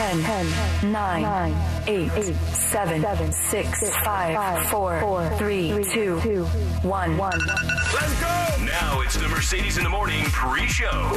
10, 10 9, 8, 7, 6, 5, 4, 3, 2, 1. Let's go! Now it's the Mercedes in the Morning pre-show.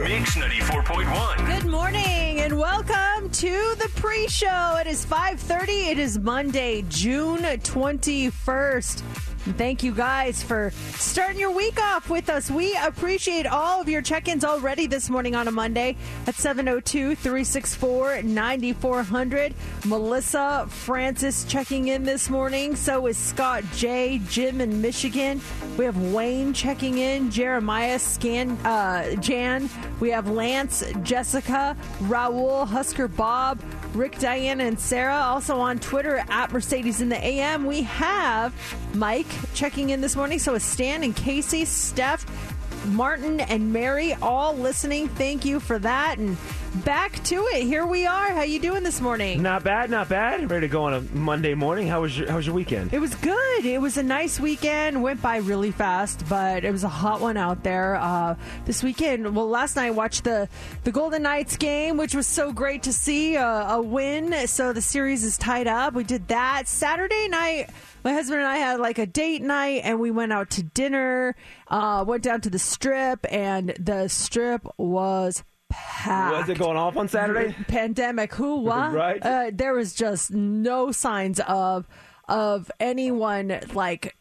Mix 94.1. Good morning and welcome to the pre-show. It is 5:30. It is Monday, June 21st. Thank you guys for starting your week off with us. We appreciate all of your check-ins already this morning on a Monday at 702-364-9400. Melissa Francis checking in this morning. So is Scott J, Jim in Michigan. We have Wayne checking in, Jeremiah Scan uh, Jan. We have Lance, Jessica, Raul, Husker Bob, Rick, Diana, and Sarah. Also on Twitter at Mercedes in the AM. We have Mike checking in this morning. So is Stan and Casey, Steph, Martin, and Mary all listening. Thank you for that. And back to it. Here we are. How you doing this morning? Not bad, not bad. Ready to go on a Monday morning. How was your How was your weekend? It was good. It was a nice weekend. Went by really fast, but it was a hot one out there. Uh, this weekend, well, last night I watched the the Golden Knights game, which was so great to see uh, a win. So the series is tied up. We did that Saturday night. My husband and I had like a date night, and we went out to dinner. Uh, went down to the strip, and the strip was packed. Was it going off on Saturday? pandemic who what Right. uh, there was just no signs of of anyone like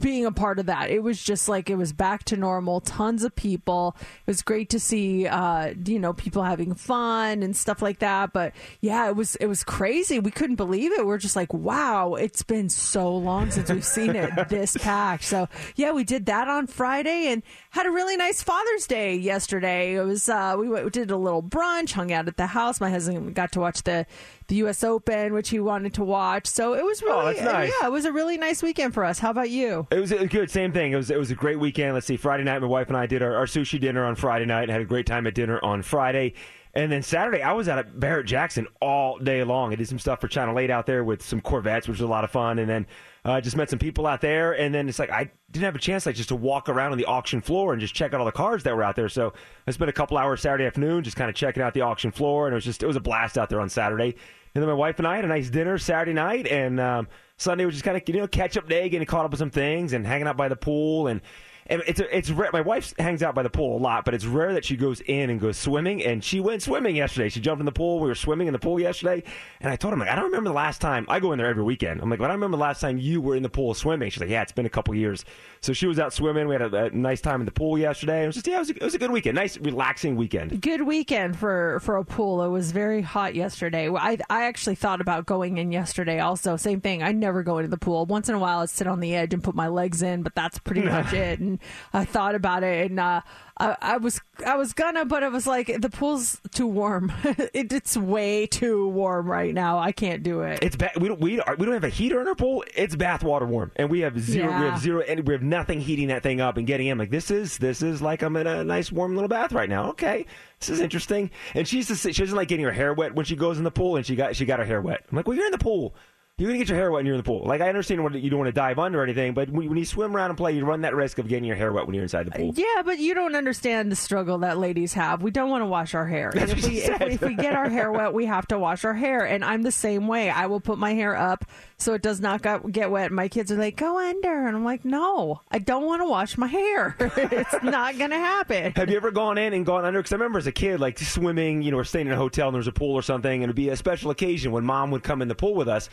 being a part of that. It was just like it was back to normal. Tons of people. It was great to see uh you know people having fun and stuff like that. But yeah it was it was crazy. We couldn't believe it. We're just like wow it's been so long since we've seen it this packed. So yeah we did that on friday and had a really nice father's day yesterday. It was uh we went, we did a little brunch hung out at the house. My husband got to watch the the U.S. Open, which he wanted to watch. So it was oh, really, Oh, nice. yeah, it was a really nice weekend for us. How about you? It was, it was good. Same thing. It was it was a great weekend. Let's see. Friday night, my wife and I did our, our sushi dinner on Friday night. And had a great time at dinner on Friday. And then Saturday, I was out at Barrett Jackson all day long. I did some stuff for Channel 8 out there with some Corvettes, which was a lot of fun. And then uh, just met some people out there. And then it's like I didn't have a chance like just to walk around on the auction floor and just check out all the cars that were out there. So I spent a couple hours Saturday afternoon just kind of checking out the auction floor. And it was just it was a blast out there on Saturday. And then my wife and I had a nice dinner Saturday night, and um, Sunday was just kind of you know catch up day, getting caught up with some things, and hanging out by the pool. And, and it's it's rare. My wife hangs out by the pool a lot, but it's rare that she goes in and goes swimming. And she went swimming yesterday. She jumped in the pool. We were swimming in the pool yesterday, and I told him like, I don't remember the last time. I go in there every weekend. I'm like, but I don't remember the last time you were in the pool swimming. She's like, Yeah, it's been a couple years. So she was out swimming. We had a, a nice time in the pool yesterday. It was just yeah, it was a, it was a good weekend. Nice relaxing weekend. Good weekend for for a pool. It was very hot yesterday. I I actually thought about going in yesterday. Also, same thing. I never go into the pool. Once in a while, I sit on the edge and put my legs in, but that's pretty much it. And I thought about it, and uh, I, I was I was gonna, but it was like the pool's too warm. it, it's way too warm right now. I can't do it. It's ba- we don't we, are, we don't have a heater in our pool. It's bath water warm, and we have zero. We have zero, and we have nothing heating that thing up and getting in. Like this is this is like I'm in a nice warm little bath right now. Okay, this is interesting. And she's just, she doesn't like getting her hair wet when she goes in the pool, and she got she got her hair wet. I'm like, well, you're in the pool. You're gonna get your hair wet when you're in the pool. Like I understand what you don't want to dive under or anything, but when, when you swim around and play, you run that risk of getting your hair wet when you're inside the pool. Yeah, but you don't understand the struggle that ladies have. We don't want to wash our hair. And if we, if, we, if we get our hair wet, we have to wash our hair. And I'm the same way. I will put my hair up so it does not got, get wet. My kids are like, go under. And I'm like, no, I don't want to wash my hair. it's not going to happen. Have you ever gone in and gone under? Because I remember as a kid, like swimming, you know, or staying in a hotel and there was a pool or something, and it'd be a special occasion when mom would come in the pool with us.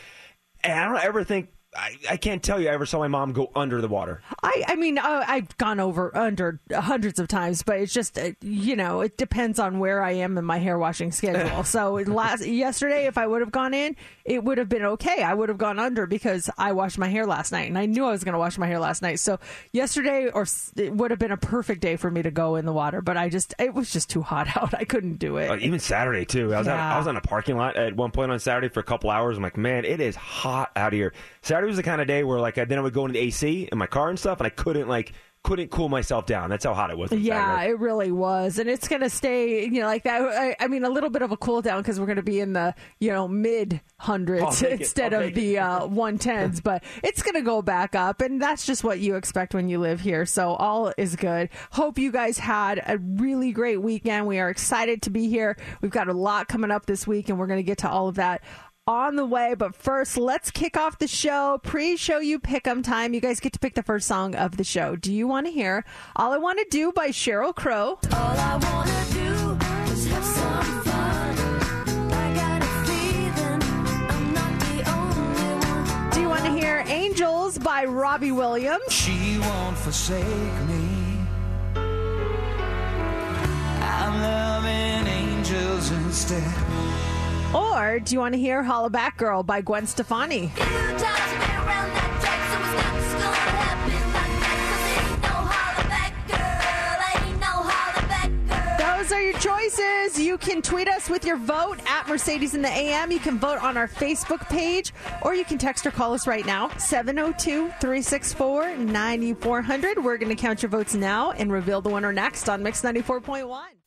And I don't ever think, I, I can't tell you I ever saw my mom go under the water. I, I mean, uh, I've gone over under hundreds of times, but it's just, uh, you know, it depends on where I am in my hair washing schedule. so last yesterday, if I would have gone in, it would have been okay. I would have gone under because I washed my hair last night, and I knew I was going to wash my hair last night. So yesterday, or it would have been a perfect day for me to go in the water, but I just, it was just too hot out. I couldn't do it. Uh, even Saturday too. I was out, Yeah. I was on a parking lot at one point on Saturday for a couple hours. I'm like, man, it is hot out here. Saturday was the kind of day where like I, then I would go into the AC in my car and stuff, and I couldn't like couldn't cool myself down. That's how hot it was. Yeah, Saturday. it really was, and it's going to stay, you know, like that. I, I mean, a little bit of a cool down because we're going to be in the, you know, mid hundreds it. instead of the uh, one tens, but it's going to go back up, and that's just what you expect when you live here. So all is good. Hope you guys had a really great weekend. We are excited to be here. We've got a lot coming up this week, and we're going to get to all of that on the way. But first, let's kick off the show. Pre show you pick 'em time. You guys get to pick the first song of the show. Do you want to hear All I Want to Do by Sheryl Crow? All I wanna do is have some fun. I got a feeling I'm not the only one. Do you want to hear Angels by Robbie Williams? She won't forsake me. I'm loving angels instead. Or do you want to hear Holla Back Girl by Gwen Stefani? Those are your choices. You can tweet us with your vote at Mercedes in the AM. You can vote on our Facebook page, or you can text or call us right now, 702 364 9400. We're going to count your votes now and reveal the winner next on Mix 94.1.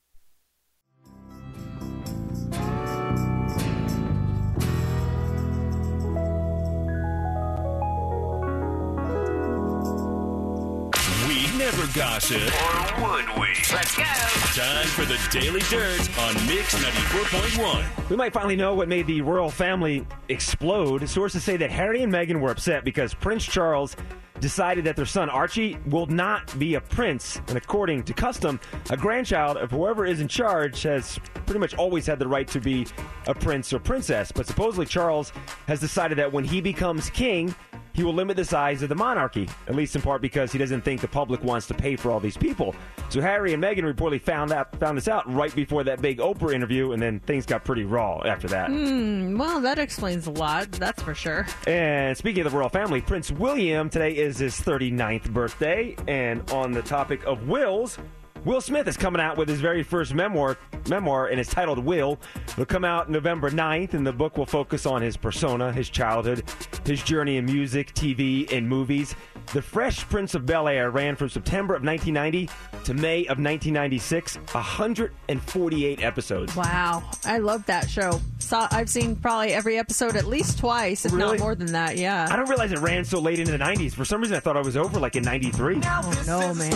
never gossip. Or would we? Let's go. Time for the Daily Dirt on Mix 94.1. We might finally know what made the royal family explode. Sources say that Harry and Meghan were upset because Prince Charles decided that their son Archie will not be a prince. And according to custom, a grandchild of whoever is in charge has pretty much always had the right to be a prince or princess. But supposedly Charles has decided that when he becomes king, he will limit the size of the monarchy, at least in part because he doesn't think the public wants to pay for all these people. So Harry and Meghan reportedly found out found this out right before that big Oprah interview, and then things got pretty raw after that. Hmm, well, that explains a lot, that's for sure. And speaking of the royal family, Prince William today is his 39th birthday, and on the topic of wills. Will Smith is coming out with his very first memoir, memoir, and it's titled Will. It'll come out November 9th, and the book will focus on his persona, his childhood, his journey in music, TV, and movies. The Fresh Prince of Bel Air ran from September of 1990 to May of 1996, 148 episodes. Wow, I love that show. Saw, I've seen probably every episode at least twice, if Really? not more than that. Yeah. I don't realize it ran so late into the 90s. For some reason, I thought I was over like in 93. Oh no, man.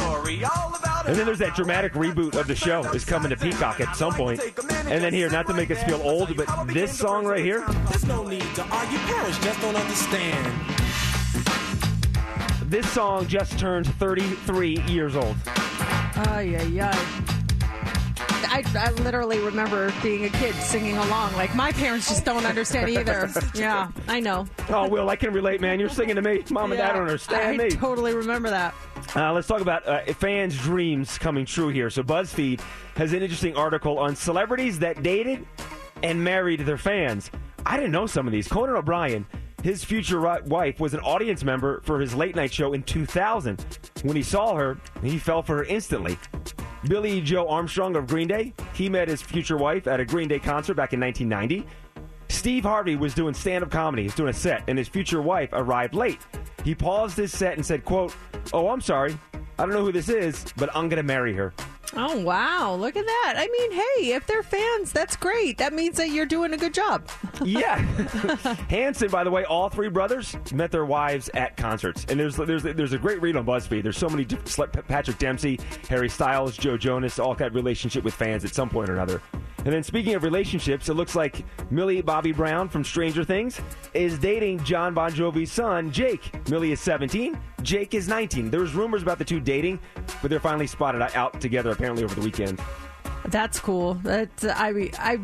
And then there's that dramatic reboot of the show is coming to Peacock at some point. And then here, not to make us feel old, but this song right here, There's no need to argue. Parents just don't understand. this song just turned 33 years old. Ay, ay, ay. I, I literally remember being a kid singing along. Like, my parents just don't understand either. yeah, I know. Oh, Will, I can relate, man. You're singing to me. Mom and Dad don't understand I me. totally remember that. Uh, let's talk about uh, fans' dreams coming true here. So, BuzzFeed has an interesting article on celebrities that dated and married their fans. I didn't know some of these. Conan O'Brien, his future wife, was an audience member for his late night show in 2000. When he saw her, he fell for her instantly. Billie Joe Armstrong of Green Day, he met his future wife at a Green Day concert back in 1990. Steve Harvey was doing stand-up comedy. He's doing a set, and his future wife arrived late. He paused his set and said, "quote Oh, I'm sorry, I don't know who this is, but I'm gonna marry her." Oh wow! Look at that. I mean, hey, if they're fans, that's great. That means that you're doing a good job. yeah. Hanson, by the way, all three brothers met their wives at concerts, and there's there's there's a great read on BuzzFeed. There's so many Patrick Dempsey, Harry Styles, Joe Jonas, all got relationship with fans at some point or another. And then speaking of relationships, it looks like Millie Bobby Brown from Stranger Things is dating Jon Bon Jovi's son, Jake. Millie is 17, Jake is 19. There was rumors about the two dating, but they're finally spotted out together apparently over the weekend. That's cool. That's I I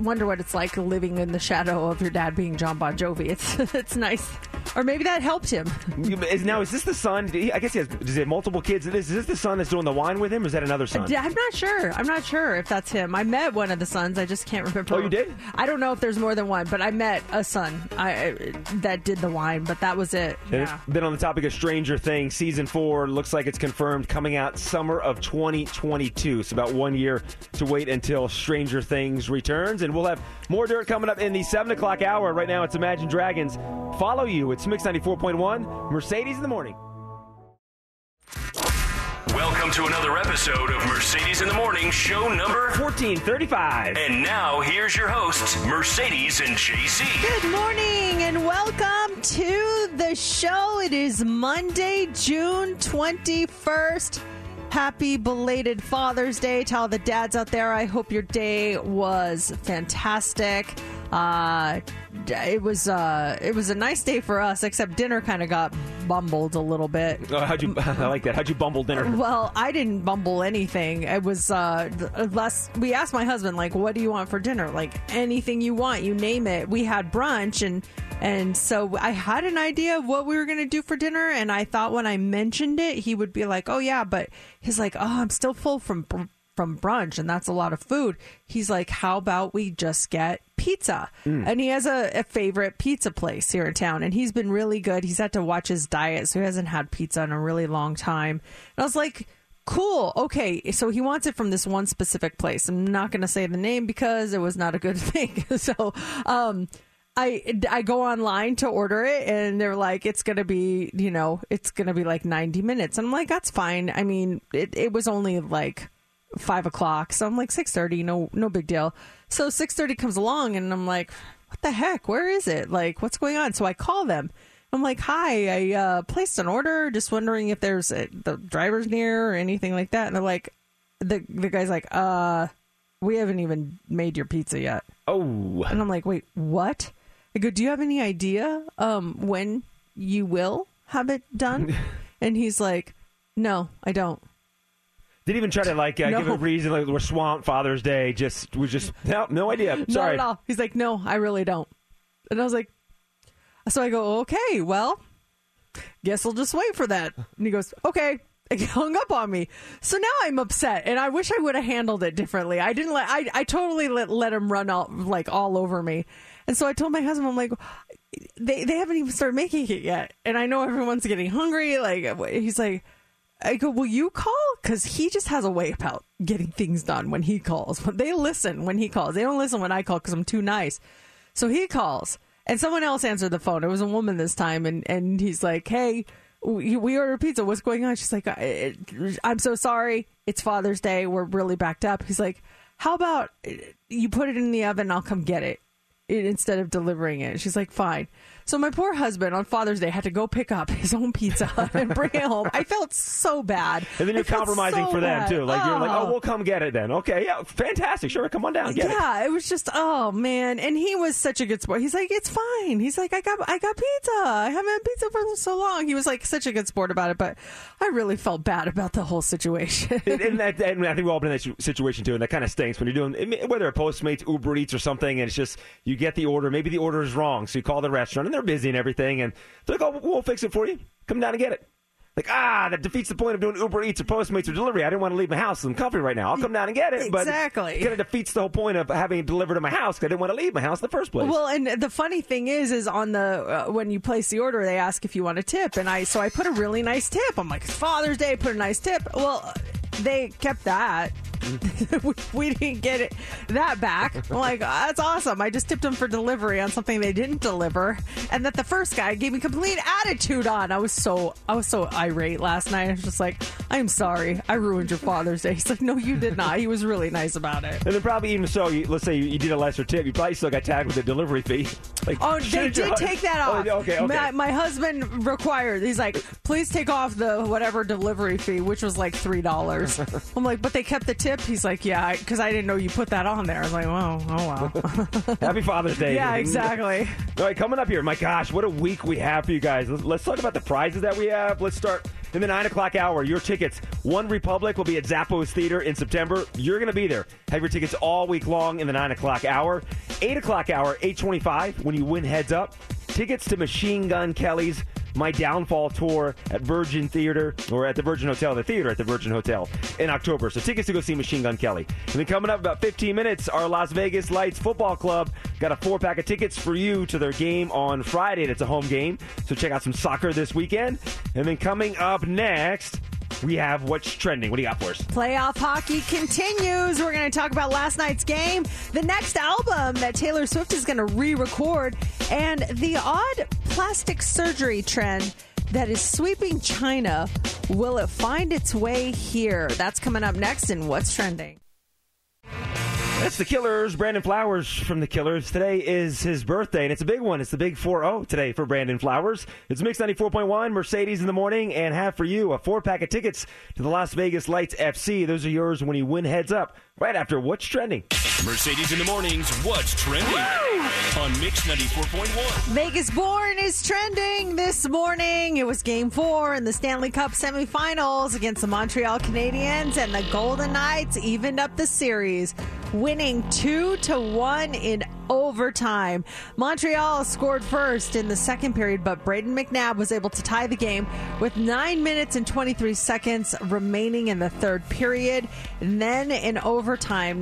wonder what it's like living in the shadow of your dad being Jon Bon Jovi. It's it's nice, or maybe that helped him. Is, now, is this the son? I guess he has. Does he have multiple kids? Is this the son that's doing the wine with him, or is that another son? I'm not sure. I'm not sure if that's him. I met one of the sons. I just can't remember. Oh, you did? I don't know if there's more than one, but I met a son I, that did the wine. But that was it. Yeah. Then on the topic of Stranger Things, season four looks like it's confirmed coming out summer of 2022. So about one year to wait until Stranger Things returns, and we'll have more dirt coming up in the seven o'clock hour. Right now, it's Imagine Dragons. Follow you. It's Mix 94.1, Mercedes in the morning. Welcome to another episode of Mercedes in the Morning, show number 1435. And now here's your hosts, Mercedes and JC. Good morning and welcome to the show. It is Monday, June 21st. Happy belated Father's Day to all the dads out there. I hope your day was fantastic. Uh, it was uh, it was a nice day for us, except dinner kind of got bumbled a little bit. Oh, how'd you? I like that. How'd you bumble dinner? Well, I didn't bumble anything. It was uh less we asked my husband like what do you want for dinner? Like anything you want, you name it. We had brunch and and so I had an idea of what we were going to do for dinner and I thought when I mentioned it, he would be like, "Oh yeah, but he's like, "Oh, I'm still full from from brunch and that's a lot of food." He's like, "How about we just get pizza?" Mm. And he has a, a favorite pizza place here in town and he's been really good. He's had to watch his diet, so he hasn't had pizza in a really long time. And I was like, cool. Okay. So he wants it from this one specific place. I'm not going to say the name because it was not a good thing. so, um, I, I go online to order it and they're like it's gonna be you know it's gonna be like 90 minutes and I'm like that's fine I mean it, it was only like five o'clock so I'm like 6:30 no no big deal so 6:30 comes along and I'm like what the heck where is it like what's going on so I call them I'm like, hi, I uh, placed an order. Just wondering if there's a, the driver's near or anything like that. And they're like, the the guy's like, uh, we haven't even made your pizza yet. Oh, and I'm like, wait, what? I go, do you have any idea um when you will have it done? and he's like, no, I don't. Didn't even try to like uh, No. give a reason. Like we're swamped Father's Day. Just was just no, no idea. Not Sorry. at all. He's like, no, I really don't. And I was like, so I go, okay, well, guess I'll just wait for that. And he goes, okay. And hung up on me. So now I'm upset, and I wish I would have handled it differently. I didn't let. I, I totally let let him run all like all over me. And so I told my husband, I'm like, they they haven't even started making it yet, and I know everyone's getting hungry. Like he's like, I go, will you call? Because he just has a way about getting things done when he calls. But they listen when he calls. They don't listen when I call because I'm too nice. So he calls, and someone else answered the phone. It was a woman this time, and and he's like, hey. We we ordered pizza. What's going on? She's like, I'm so sorry. It's Father's Day. We're really backed up. He's like, How about uh, you put it in the oven? I'll come get it- instead of delivering it. She's like, fine. So my poor husband on Father's Day had to go pick up his own pizza and bring it home. I felt so bad. And then you're compromising so for them bad. too. Like you're like, Oh. oh, we'll come get it then. Okay, yeah, fantastic. Sure, come on down, get it. yeah, it. was just oh man, and he was such a good sport. He's like, it's fine. He's like, I got I got pizza. I haven't had pizza for so long. He was like such a good sport about it, but I really felt bad about the whole situation. and, and that, and I think we've all been in that situation too, and that kind of stinks when you're doing whether a Postmates, Uber Eats, or something, and it's just you get the order, maybe the order is wrong, so you call the restaurant, and they're busy and everything, and they're like, "Oh, we'll fix it for you. Come down and get it." Like ah, that defeats the point of doing Uber Eats or Postmates or delivery. I didn't want to leave my house. I'm comfy right now. I'll come down and get it. But Exactly. it kind of defeats the whole point of having it delivered to my house because I didn't want to leave my house in the first place. Well, and the funny thing is, is on the uh, when you place the order, they ask if you want a tip, and I so I put a really nice tip. I'm like, it's Father's Day, put a nice tip. Well, they kept that, we, we didn't get it that back. I'm like, oh, that's awesome. I just tipped them for delivery on something they didn't deliver, and that the first guy gave me complete attitude on. I was so I was so irate last night. I was just like, I'm sorry, I ruined your Father's Day. He's like, No, you did not. He was really nice about it. And then probably even so, you, let's say you, you did a lesser tip, you probably still got tagged with a delivery fee. Like, Oh, they did take that oh, off. Oh, okay, okay. My, my husband required. He's like, please take off the whatever delivery fee, which was like three dollars. I'm like, but they kept the tip. He's like, yeah, because I didn't know you put that on there. I was like, well, oh wow. Happy Father's Day. yeah, exactly. All right, coming up here. My gosh, what a week we have for you guys. Let's, let's talk about the prizes that we have. Let's start in the 9 o'clock hour. Your tickets. One Republic will be at Zappos Theater in September. You're going to be there. Have your tickets all week long in the 9 o'clock hour. 8 o'clock hour, 825, when you win heads up. Tickets to Machine Gun Kelly's My Downfall tour at Virgin Theater, or at the Virgin Hotel, the theater at the Virgin Hotel in October. So tickets to go see Machine Gun Kelly. And then coming up about 15 minutes, our Las Vegas Lights Football Club got a four pack of tickets for you to their game on Friday. It's a home game. So check out some soccer this weekend. And then coming up next, we have what's trending. What do you got for us? Playoff hockey continues. We're going to talk about last night's game, the next album that Taylor Swift is going to re record, and the odd plastic surgery trend that is sweeping China. Will it find its way here? That's coming up next in What's Trending. That's the Killers. Brandon Flowers from the Killers. Today is his birthday, and it's a big one. It's the big 4 0 today for Brandon Flowers. It's Mix 94.1, Mercedes in the morning, and have for you a four pack of tickets to the Las Vegas Lights FC. Those are yours when you win heads up right after What's Trending. Mercedes in the mornings. What's trending on Mix 94.1? Vegas Born is trending this morning. It was game four in the Stanley Cup semifinals against the Montreal Canadiens, and the Golden Knights evened up the series, winning two to one in overtime. Montreal scored first in the second period, but Brayden McNabb was able to tie the game with nine minutes and 23 seconds remaining in the third period. And then in overtime,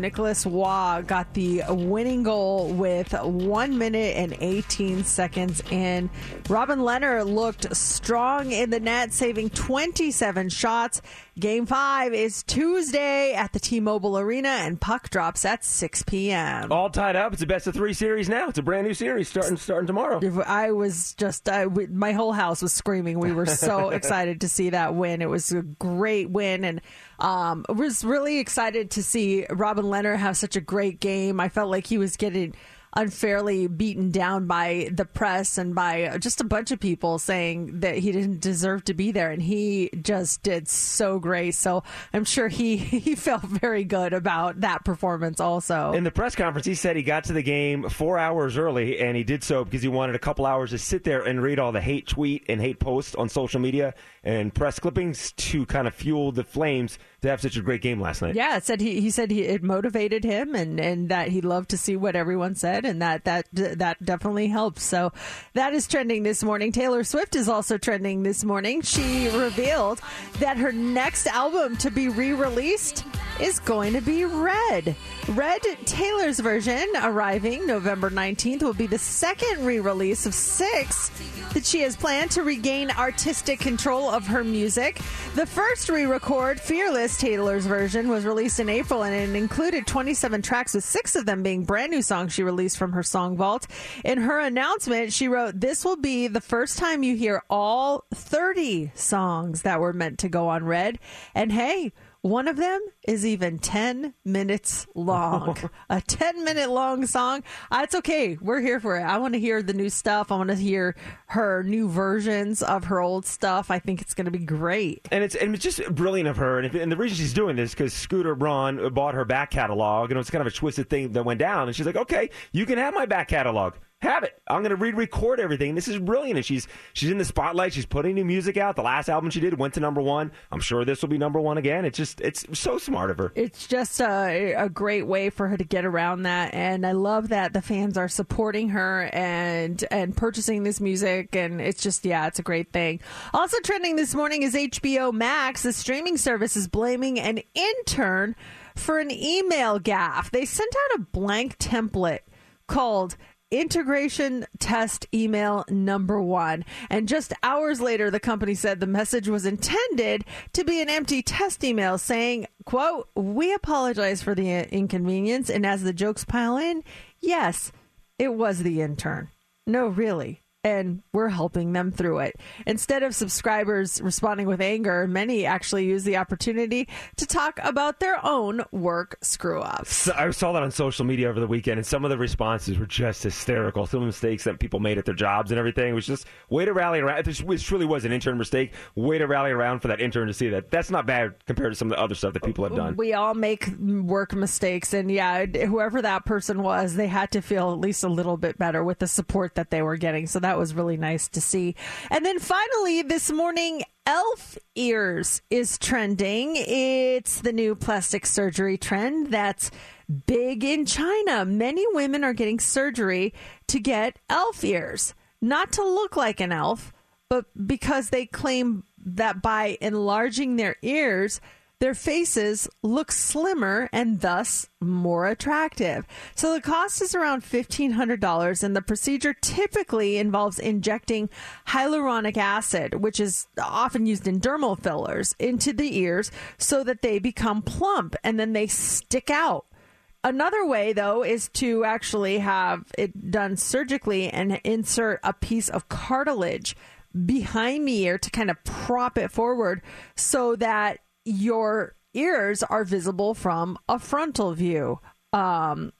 Nicolas Roy got the winning goal with one minute and 18 seconds in. Robin Lehner looked strong in the net, saving 27 shots. Game five is Tuesday at the T Mobile Arena, and puck drops at 6 p.m. All tied up. It's a best of three series now. It's a brand new series starting starting tomorrow. I was just, I, my whole house was screaming. We were so excited to see that win. It was a great win, and um, was really excited to see Robin Lehner have such a great game. I felt like he was getting unfairly beaten down by the press and by just a bunch of people saying that he didn't deserve to be there. And he just did so great. So i'm sure he he felt very good about that performance also. In the press conference, he said he got to the game four hours early, and he did so because he wanted a couple hours to sit there and read all the hate tweet and hate posts on social media and press clippings to kind of fuel the flames to have such a great game last night. Yeah, said he, he said he, it motivated him and, and that he loved to see what everyone said and that that that definitely helps. So that is trending this morning. Taylor Swift is also trending this morning. She revealed that her next album to be re-released is going to be Red. Red Taylor's version arriving November 19th will be the second re-release of 6 that she has planned to regain artistic control of her music. The first re-record Fearless Taylor's version was released in April and it included 27 tracks with 6 of them being brand new songs she released from her song vault. In her announcement, she wrote, "This will be the first time you hear all 30 songs that were meant to go on Red." And hey, one of them is even 10 minutes long. a 10 minute long song. Uh, it's okay. We're here for it. I want to hear the new stuff. I want to hear her new versions of her old stuff. I think it's going to be great. And it's and it's just brilliant of her. And, if, and the reason she's doing this because Scooter Braun bought her back catalog, and it was kind of a twisted thing that went down. And she's like, "Okay, you can have my back catalog. Have it. I'm going to re-record everything. This is brilliant." And she's she's in the spotlight. She's putting new music out. The last album she did went to number one. I'm sure this will be number one again. It's just it's so smart of her. It's just a, a great way for her to get around that, and I love that the fans are supporting her and and purchasing this music, and it's just yeah, it's a great thing. Also trending this morning is HBO Max. The streaming service is blaming an intern for an email gaffe. They sent out a blank template called integration test email number one. And just hours later, the company said the message was intended to be an empty test email saying, quote, we apologize for the inconvenience. And as the jokes pile in, yes, it was the intern. No, really. And we're helping them through it. Instead of subscribers responding with anger, many actually use the opportunity to talk about their own work screw ups. So I saw that on social media over the weekend, and some of the responses were just hysterical. Some of the mistakes that people made at their jobs and everything it was just way to rally around. This, this truly was an intern mistake. Way to rally around for that intern to see that. That's not bad compared to some of the other stuff that people have done. We all make work mistakes, and yeah, whoever that person was, they had to feel at least a little bit better with the support that they were getting. So that was really nice to see. And then finally, this morning, elf ears is trending. It's the new plastic surgery trend that's big in China. Many women are getting surgery to get elf ears, not to look like an elf, but because they claim that by enlarging their ears, their faces look slimmer and thus more attractive. So the cost is around $1,500, and the procedure typically involves injecting hyaluronic acid, which is often used in dermal fillers, into the ears so that they become plump and then they stick out. Another way, though, is to actually have it done surgically and insert a piece of cartilage behind the ear to kind of prop it forward so that your ears are visible from a frontal view. Um,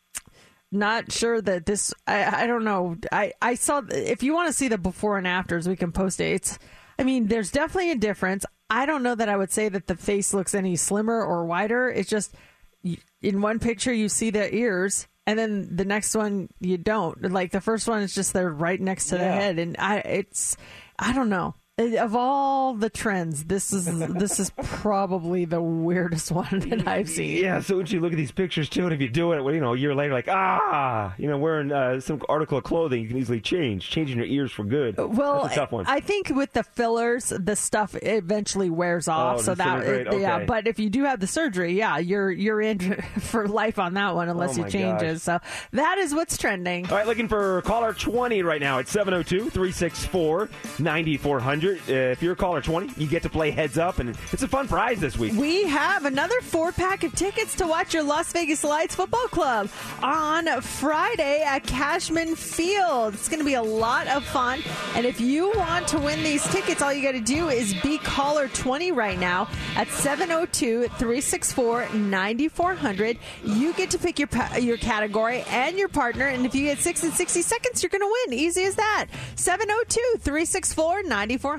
not sure that this, I, I don't know. I, I saw, if you want to see the before and afters, we can post it. It's, I mean, there's definitely a difference. I don't know that I would say that the face looks any slimmer or wider. It's just in one picture you see the ears, and then the next one you don't. Like the first one is just they're right next to the head, and I it's I don't know. Of all the trends, this is this is probably the weirdest one that I've seen. Yeah, so when you look at these pictures too, and if you do it, you know, a year later, like ah, you know, wearing uh, some article of clothing, you can easily change. Changing your ears for good. Well, That's a tough one. I think with the fillers, the stuff eventually wears off. Oh, so that, disintegrate, yeah. But if you do have the surgery, yeah, you're you're in for life on that one unless Oh, you change it. So that is what's trending. All right, looking for caller 20 right now at 702 364 9400. Uh, If you're a caller 20, you get to play heads up, and it's a fun prize this week. We have another four pack of tickets to watch your Las Vegas Lights football club on Friday at Cashman Field. It's going to be a lot of fun. And if you want to win these tickets, all you got to do is be caller 20 right now at 702 364 9400. You get to pick your, your category and your partner. And if you get 6 and 60 seconds, you're going to win. Easy as that. 702 364 9400.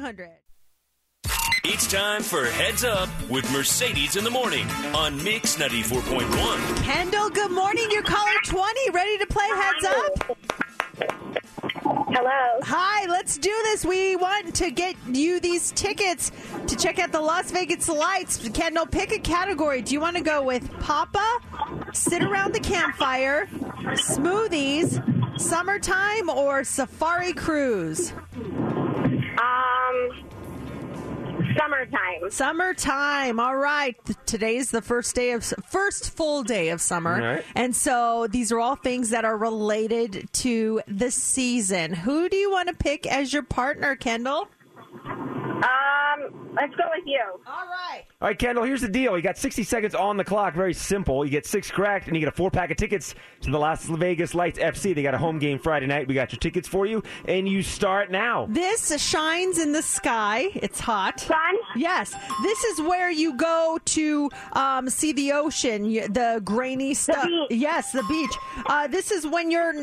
It's time for Heads Up with Mercedes in the Morning on Mix 94.1. Kendall, good morning. You're caller 20. Ready to play Heads Up? Hello. Hi, let's do this. We want to get you these tickets to check out the Las Vegas lights. Kendall, pick a category. Do you want to go with Papa, sit around the campfire, smoothies, summertime, or safari cruise? Um, summertime. Summertime. All right. Th- Today's the first day of first full day of summer. All right. And so these are all things that are related to the season. Who do you want to pick as your partner, Kendall? Um, let's go with you. All right. All right, Kendall, here's the deal. You got 60 seconds on the clock. Very simple. You get six cracked, and you get a four pack of tickets to the Las Vegas Lights FC. They got a home game Friday night. We got your tickets for you, and you start now. This shines in the sky. It's hot. Sun? Yes. This is where you go to um, see the ocean, the grainy stuff. Yes, the beach. Uh, this is when you're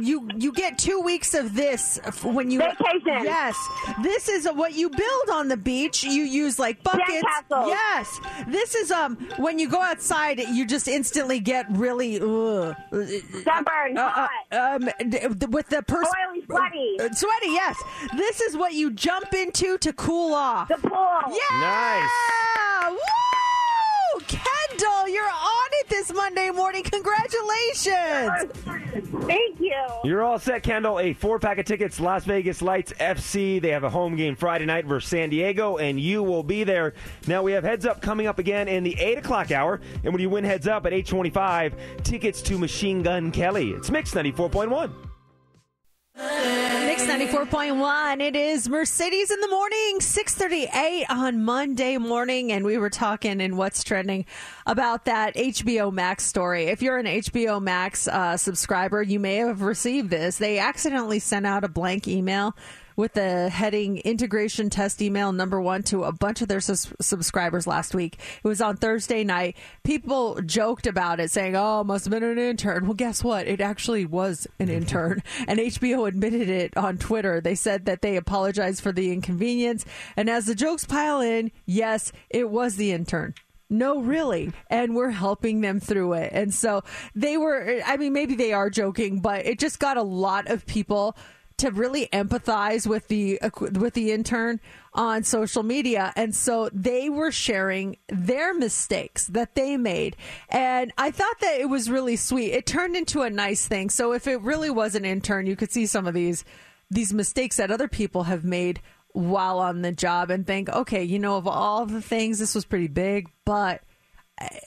you you get two weeks of this when you Vacation. Yes. This is what you build on the beach. You use like buckets. Sandcastles. Yes. This is um when you go outside, you just instantly get really ugh. Sunburn, Uh, uh, um, d- with the person Oily, sweaty. Uh, sweaty, yes. This is what you jump into to cool off. The pool. Yeah. Nice. Woo! Kendall, you're on it this Monday morning. Congratulations. Thank you. You're all set, Kendall. A four pack of tickets, Las Vegas Lights FC. They have a home game Friday night versus San Diego, and you will be there. Now we have heads up coming up again in the eight o'clock hour, and when you win heads up at eight twenty-five, tickets to Machine Gun Kelly. It's Mix ninety four point one. Mix 94.1. It is Mercedes in the morning, 638 on Monday morning. And we were talking in What's Trending about that HBO Max story. If you're an HBO Max uh, subscriber, you may have received this. They accidentally sent out a blank email with the heading integration test email number one to a bunch of their sus- subscribers last week. It was on Thursday night. People joked about it, saying, "Oh, must have been an intern." Well, guess what? It actually was an intern, and HBO admitted it on Twitter. They said that they apologized for the inconvenience, and as the jokes pile in, yes, it was the intern. No, really. And we're helping them through it. And so they were, I mean, maybe they are joking, but it just got a lot of people to really empathize with the with the intern on social media. And so they were sharing their mistakes that they made. And i thought that it was really sweet. It turned into a nice thing. So if it really was an intern you could see some of these these mistakes that other people have made while on the job and think okay you know of all the things this was pretty big but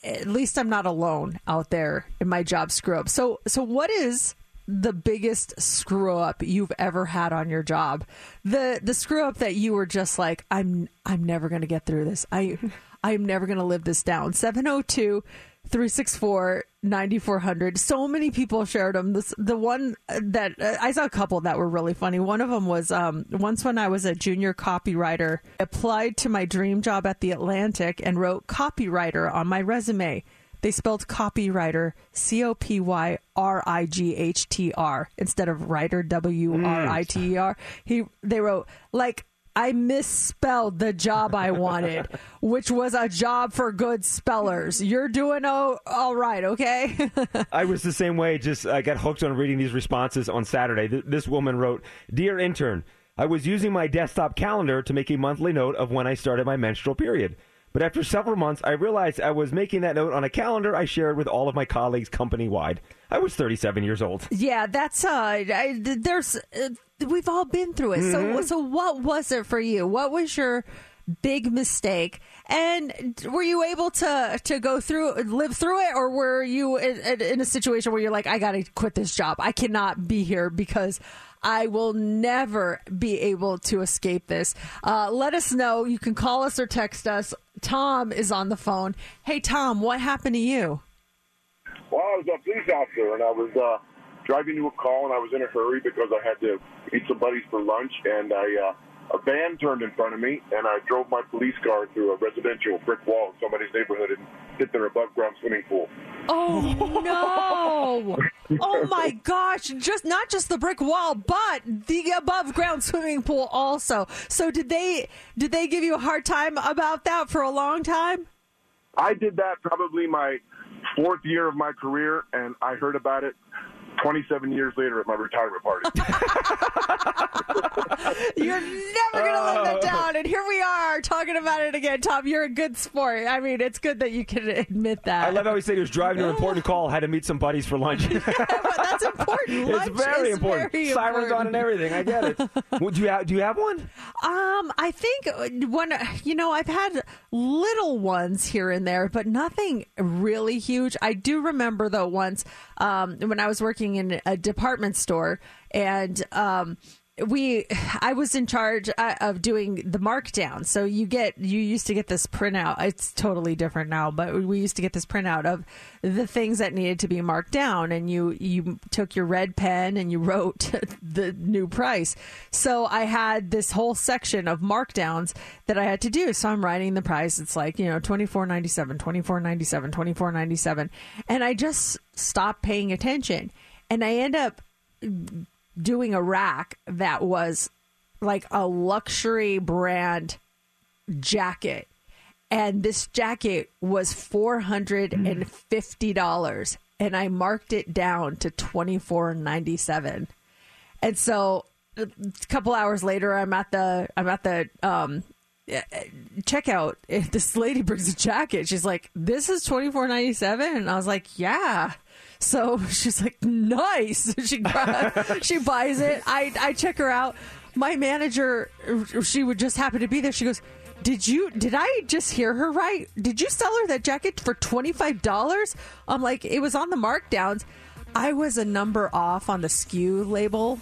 at least i'm not alone out there in my job screw up so so what is the biggest screw up you've ever had on your job. The the screw up that you were just like i'm i'm never going to get through this. I i'm never going to live this down. 702 364 9400 so many people shared them this the one that uh, i saw a couple that were really funny. One of them was um once when i was a junior copywriter applied to my dream job at the atlantic and wrote copywriter on my resume they spelled copywriter C O P Y R I G H T R instead of writer W R I T E R. He they wrote like I misspelled the job I wanted, which was a job for good spellers. You're doing oh, all right, okay? I was the same way. Just I got hooked on reading these responses on Saturday. Th- This woman wrote, "Dear intern, I was using my desktop calendar to make a monthly note of when I started my menstrual period." But after several months, I realized I was making that note on a calendar I shared with all of my colleagues company wide. I was 37 years old. yeah, that's uh, I, there's uh, we've all been through it. So Mhm. so what was it for you? What was your big mistake? And were you able to to go through live through it, or were you in, in- in a situation where you're like, I got to quit this job. I cannot be here because. I will never be able to escape this. Uh, let us know. You can call us or text us. Tom is on the phone. Hey, Tom, what happened to you? Well, I was a police officer, and I was uh, driving to a call, and I was in a hurry because I had to meet some buddies for lunch, and I uh, a van turned in front of me, and I drove my police car through a residential brick wall in somebody's neighborhood and hit their above ground swimming pool. Oh no! Oh my gosh! Just not just the brick wall, but the above ground swimming pool also. So did they did they give you a hard time about that for a long time? I did that probably my fourth year of my career, and I heard about it 27 years later at my retirement party. You're never gonna let that down, and here we are talking about it again. Tom, you're a good sport. I mean, it's good that you can admit that. I love how he said he was driving to an important call, had to meet some buddies for lunch. That's important. it's very is important. very Sirens on and everything. I get it. well, do you have, do you have one? Um, I think when you know I've had little ones here and there, but nothing really huge. I do remember though once um, when I was working in a department store and um, we I was in charge uh, of doing the markdown. So you get you used to get this printout. It's totally different now, but we used to get this printout of the things that needed to be marked down and you you took your red pen and you wrote the new price. So I had this whole section of markdowns that I had to do. So I'm writing the price. It's like, you know, 24.97, 24.97, 24.97 and I just stopped paying attention and I end up doing a rack that was like a luxury brand jacket. And this jacket was $450 and I marked it down to $24.97. And so a couple hours later I'm at the I'm at the um checkout this lady brings a jacket she's like this is 24.97 and I was like yeah so she's like nice. She she buys it. I I check her out. My manager she would just happen to be there. She goes did you did I just hear her right? Did you sell her that jacket for $25 I'm like it was on the markdowns. I was a number off on the SKU label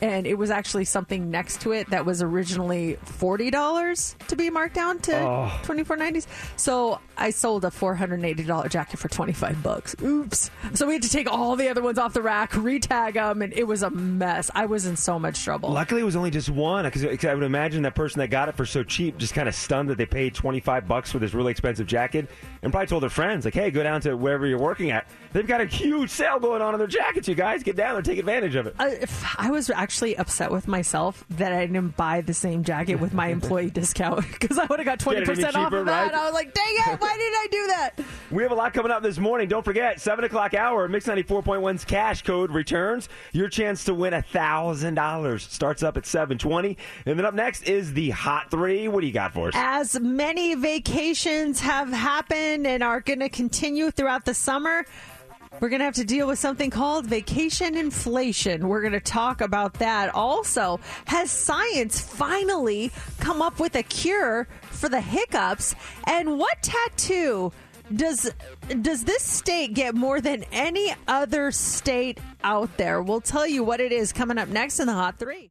and it was actually something next to it that was originally forty dollars to be marked down to Oh. twenty four nineties. So I sold a four hundred eighty dollar jacket for twenty five bucks. Oops! So we had to take all the other ones off the rack, retag them, and it was a mess. I was in so much trouble. Luckily, it was only just one because I would imagine that person that got it for so cheap just kind of stunned that they paid twenty five bucks for this really expensive jacket, and probably told their friends like, "Hey, go down to wherever you're working at. They've got a huge sale going on on their jackets. You guys get down there, take advantage of it." Uh, if I was actually upset with myself that I didn't buy the same jacket with my employee discount because I would have got twenty Get it any percent off of that. right? I was like, dang it! Why did I do that? We have a lot coming up this morning. Don't forget, 7 o'clock hour, Mix 94.1's cash code returns. Your chance to win $1,000 starts up at 720. And then up next is the Hot 3. What do you got for us? As many vacations have happened and are going to continue throughout the summer, we're going to have to deal with something called vacation inflation. We're going to talk about that. Also, has science finally come up with a cure for the hiccups? And what tattoo does does this state get more than any other state out there? We'll tell you what it is coming up next in the Hot 3.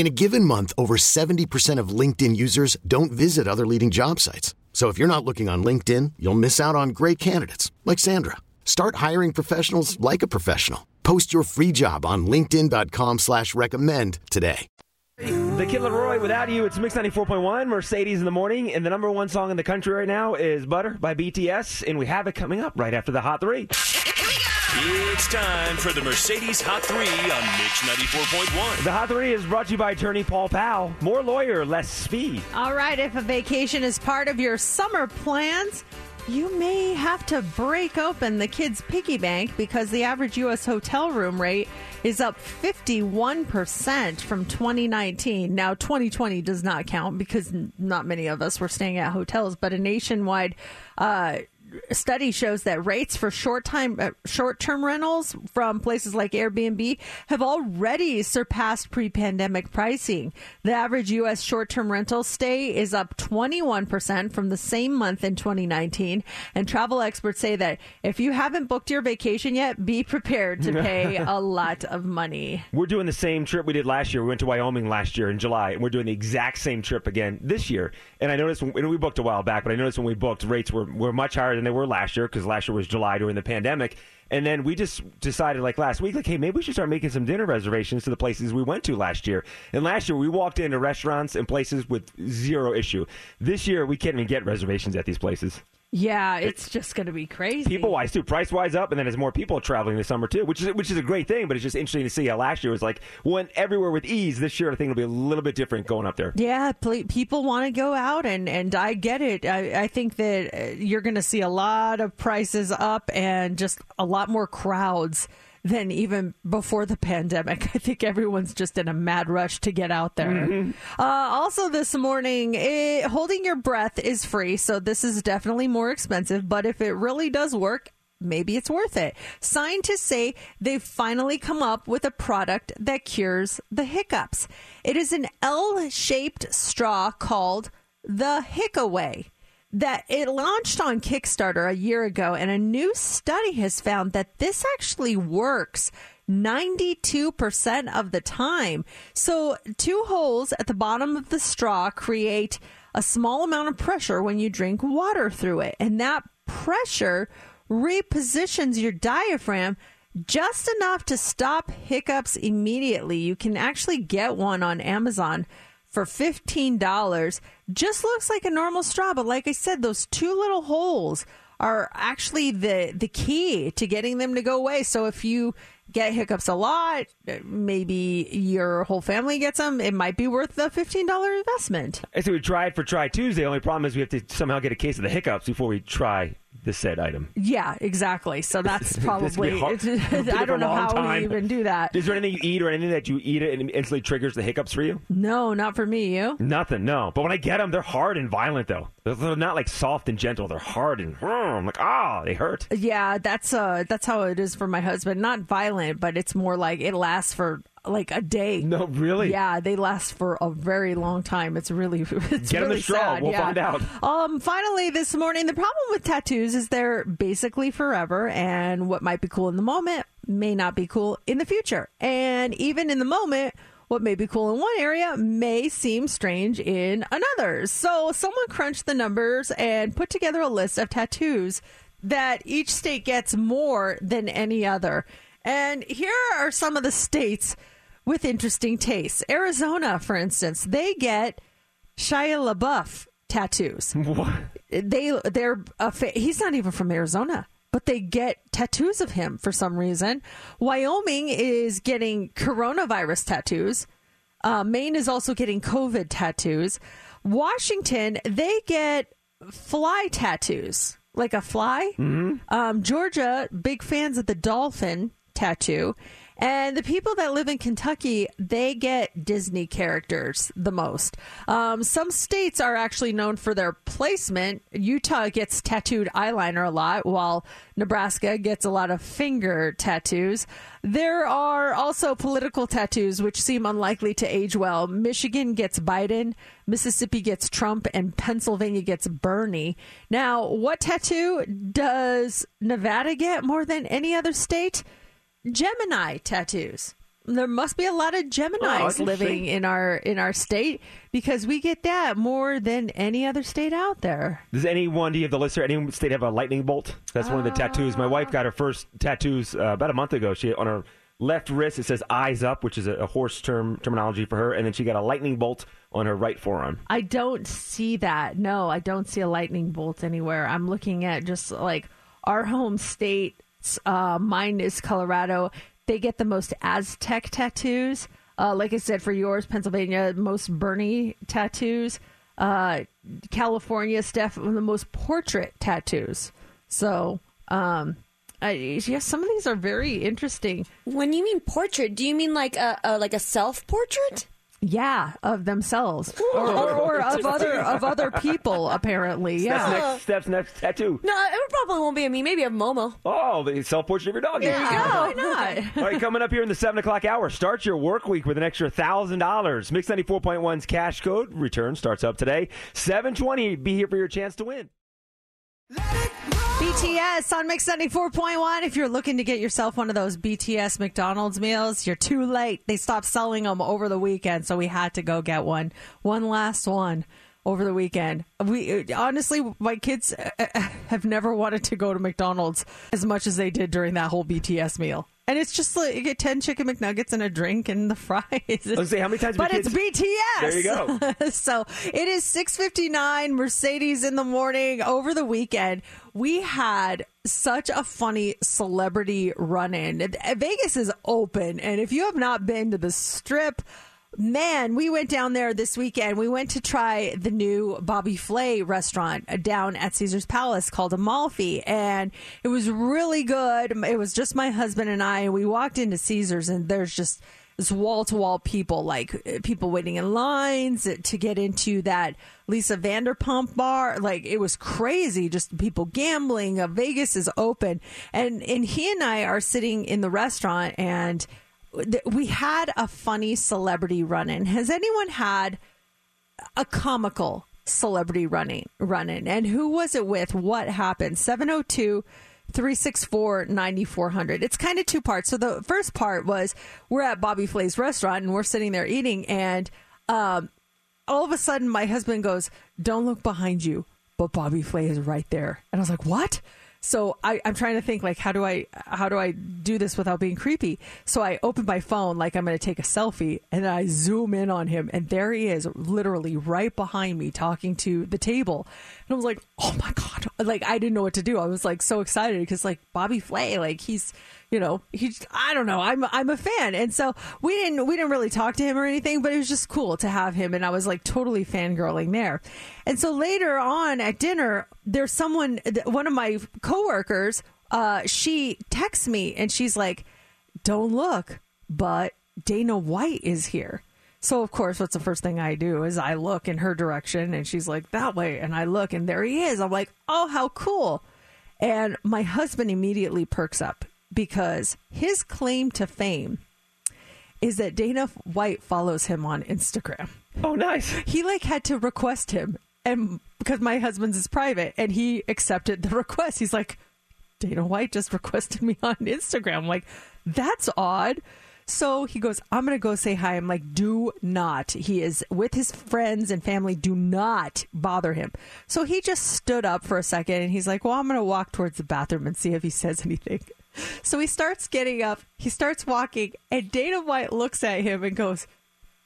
In a given month, over 70% of LinkedIn users don't visit other leading job sites. So if you're not looking on LinkedIn, you'll miss out on great candidates like Sandra. Start hiring professionals like a professional. Post your free job on linkedin.com slash recommend today. The Kid LAROI, without you, it's Mix 94.1, Mercedes in the morning, and the number one song in the country right now is Butter by BTS, and we have it coming up right after the Hot 3. It's time for the Mercedes Hot 3 on Mix 94.1. The Hot 3 is brought to you by attorney Paul Powell. More lawyer, less fee. All right, if a vacation is part of your summer plans, you may have to break open the kids' piggy bank because the average U.S. hotel room rate is up 51% from 2019. Now, 2020 does not count because not many of us were staying at hotels, but a nationwide uh, study shows that rates for short time uh, short-term rentals from places like Airbnb have already surpassed pre-pandemic pricing. The average US short-term rental stay is up 21% from the same month in 2019, and travel experts say that if you haven't booked your vacation yet, be prepared to pay a lot of money. We're doing the same trip we did last year. We went to Wyoming last year in July, and we're doing the exact same trip again this year. And I noticed when we booked a while back, but I noticed when we booked, rates were, were much higher than they were last year because last year was July during the pandemic. And then we just decided, like last week, like, hey, maybe we should start making some dinner reservations to the places we went to last year. And last year, we walked into restaurants and places with zero issue. This year, we can't even get reservations at these places. Yeah, it's just going to be crazy. People wise too, price wise up, and then there's more people traveling this summer too, which is which is a great thing. But it's just interesting to see how last year was like went everywhere with ease. This year, I think it'll be a little bit different going up there. Yeah, ple- people want to go out, and and I get it. I, I think that uh, you're going to see a lot of prices up, and just a lot more crowds than even before the pandemic. I think everyone's just in a mad rush to get out there. Mm-hmm. Uh, also, this morning, eh, holding your breath is free, so this is definitely more expensive. But if it really does work. Maybe it's worth it. Scientists say they've finally come up with a product that cures the hiccups. It is an L shaped straw called the HiccAway that it launched on Kickstarter a year ago, and a new study has found that this actually works 92% of the time. So, two holes at the bottom of the straw create a small amount of pressure when you drink water through it, and that pressure repositions your diaphragm just enough to stop hiccups immediately. You can actually get one on Amazon for $15. Just looks like a normal straw, but like I said, those two little holes are actually the the key to getting them to go away. So if you get hiccups a lot, maybe your whole family gets them. It might be worth the fifteen dollar investment. I say we tried for Try Tuesday. Only problem is we have to somehow get a case of the hiccups before we try the said item. Yeah, exactly. So that's probably. hard. I don't know how time. we even do that. Is there anything you eat or anything that you eat it and instantly triggers the hiccups for you? No, not for me. You. Nothing, no. But when I get them, they're hard and violent, though. They're- not like soft and gentle. They're hard and I'm like, ah, they hurt. Yeah, that's uh that's how it is for my husband. Not violent, but it's more like it lasts for like a day. No, really? Yeah, they last for a very long time. It's really it's Get 'em the really straw. sad. We'll yeah. find out. Um finally this morning the problem with tattoos is they're basically forever and what might be cool in the moment may not be cool in the future. And even in the moment what may be cool in one area may seem strange in another. So, someone crunched the numbers and put together a list of tattoos that each state gets more than any other. And here are some of the states with interesting tastes. Arizona, for instance, they get Shia LaBeouf tattoos. What? They they're a fa- he's not even from Arizona, but they get tattoos of him for some reason. Wyoming is getting coronavirus tattoos. Uh, Maine is also getting COVID tattoos. Washington, they get fly tattoos, like a fly. Um, Georgia, big fans of the dolphin tattoo. And the people that live in Kentucky, they get Disney characters the most. Um, some states are actually known for their placement. Utah gets tattooed eyeliner a lot, while Nebraska gets a lot of finger tattoos. There are also political tattoos, which seem unlikely to age well. Michigan gets Biden, Mississippi gets Trump, and Pennsylvania gets Bernie. Now, what tattoo does Nevada get more than any other state? Gemini tattoos. There must be a lot of Oh, Geminis interesting. living in our in our state because we get that more than any other state out there. Does anyone, do you have the list here? Any state have a lightning bolt? That's one of the tattoos. My wife got her first tattoos uh, about a month ago. She on her left wrist it says "eyes up," which is a, a horse term terminology for her, and then she got a lightning bolt on her right forearm. I don't see that. No, I don't see a lightning bolt anywhere. I'm looking at just like our home state. Uh, mine is Colorado. They get the most Aztec tattoos. Uh, like I said, for yours, Pennsylvania, most Bernie tattoos. Uh, California, Steph, the most portrait tattoos. So, um, I, yeah, some of these are very interesting. When you mean portrait, do you mean like a, a like a self portrait? Yeah, of themselves or, or, or of other of other people. Apparently, yeah. That's next. Steph's next tattoo. No, it probably won't be of me. Maybe a Momo. Oh, the self portrait of your dog. There you go. Why not? All right, coming up here in the 7 o'clock hour, start your work week with an extra $1,000. Mix 94.1's cash code return starts up today. 720, be here for your chance to win. BTS on Mix 94.1. If you're looking to get yourself one of those BTS McDonald's meals, you're too late. They stopped selling them over the weekend, so we had to go get one. One last one over the weekend. We honestly, my kids uh, uh, have never wanted to go to McDonald's as much as they did during that whole BTS meal. And it's just like you get 10 chicken McNuggets and a drink and the fries. Let's see, how many times But it's kids- BTS. There you go. so it is 6:59 Mercedes in the morning over the weekend. We had such a funny celebrity run-in. Vegas is open and if you have not been to the strip Man, we went down there this weekend. We went to try the new Bobby Flay restaurant down at Caesar's Palace called Amalfi, and it was really good. It was just my husband and I, and we walked into Caesar's, and there's just this wall to wall people, like people waiting in lines to get into that Lisa Vanderpump bar. Like it was crazy, just people gambling. Uh, Vegas is open, and and he and I are sitting in the restaurant, and we had a funny celebrity run in. Has anyone had a comical celebrity running run in? And who was it with? What happened? 702 364 9400. It's kind of two parts. So the first part was we're at Bobby Flay's restaurant and we're sitting there eating, and um, all of a sudden my husband goes, Don't look behind you, but Bobby Flay is right there. And I was like, What? So I, I'm trying to think like how do I how do I do this without being creepy? So I open my phone like I'm going to take a selfie, and I zoom in on him, and there he is, literally right behind me, talking to the table. And I was like, oh my god! Like I didn't know what to do. I was like so excited because like Bobby Flay, like he's you know he's I don't know I'm I'm a fan, and so we didn't we didn't really talk to him or anything, but it was just cool to have him, and I was like totally fangirling there. And so later on at dinner, there's someone, one of my coworkers, uh, she texts me and she's like, "Don't look, but Dana White is here." So of course, what's the first thing I do is I look in her direction, and she's like that way, and I look, and there he is. I'm like, "Oh, how cool!" And my husband immediately perks up because his claim to fame is that Dana White follows him on Instagram. Oh, nice. He like had to request him, and because my husband's is private, and he accepted the request. He's like, Dana White just requested me on Instagram. I'm like, that's odd. So he goes, I'm going to go say hi. I'm like, do not. He is with his friends and family. Do not bother him. So he just stood up for a second and he's like, well, I'm going to walk towards the bathroom and see if he says anything. So he starts getting up. He starts walking and Dana White looks at him and goes,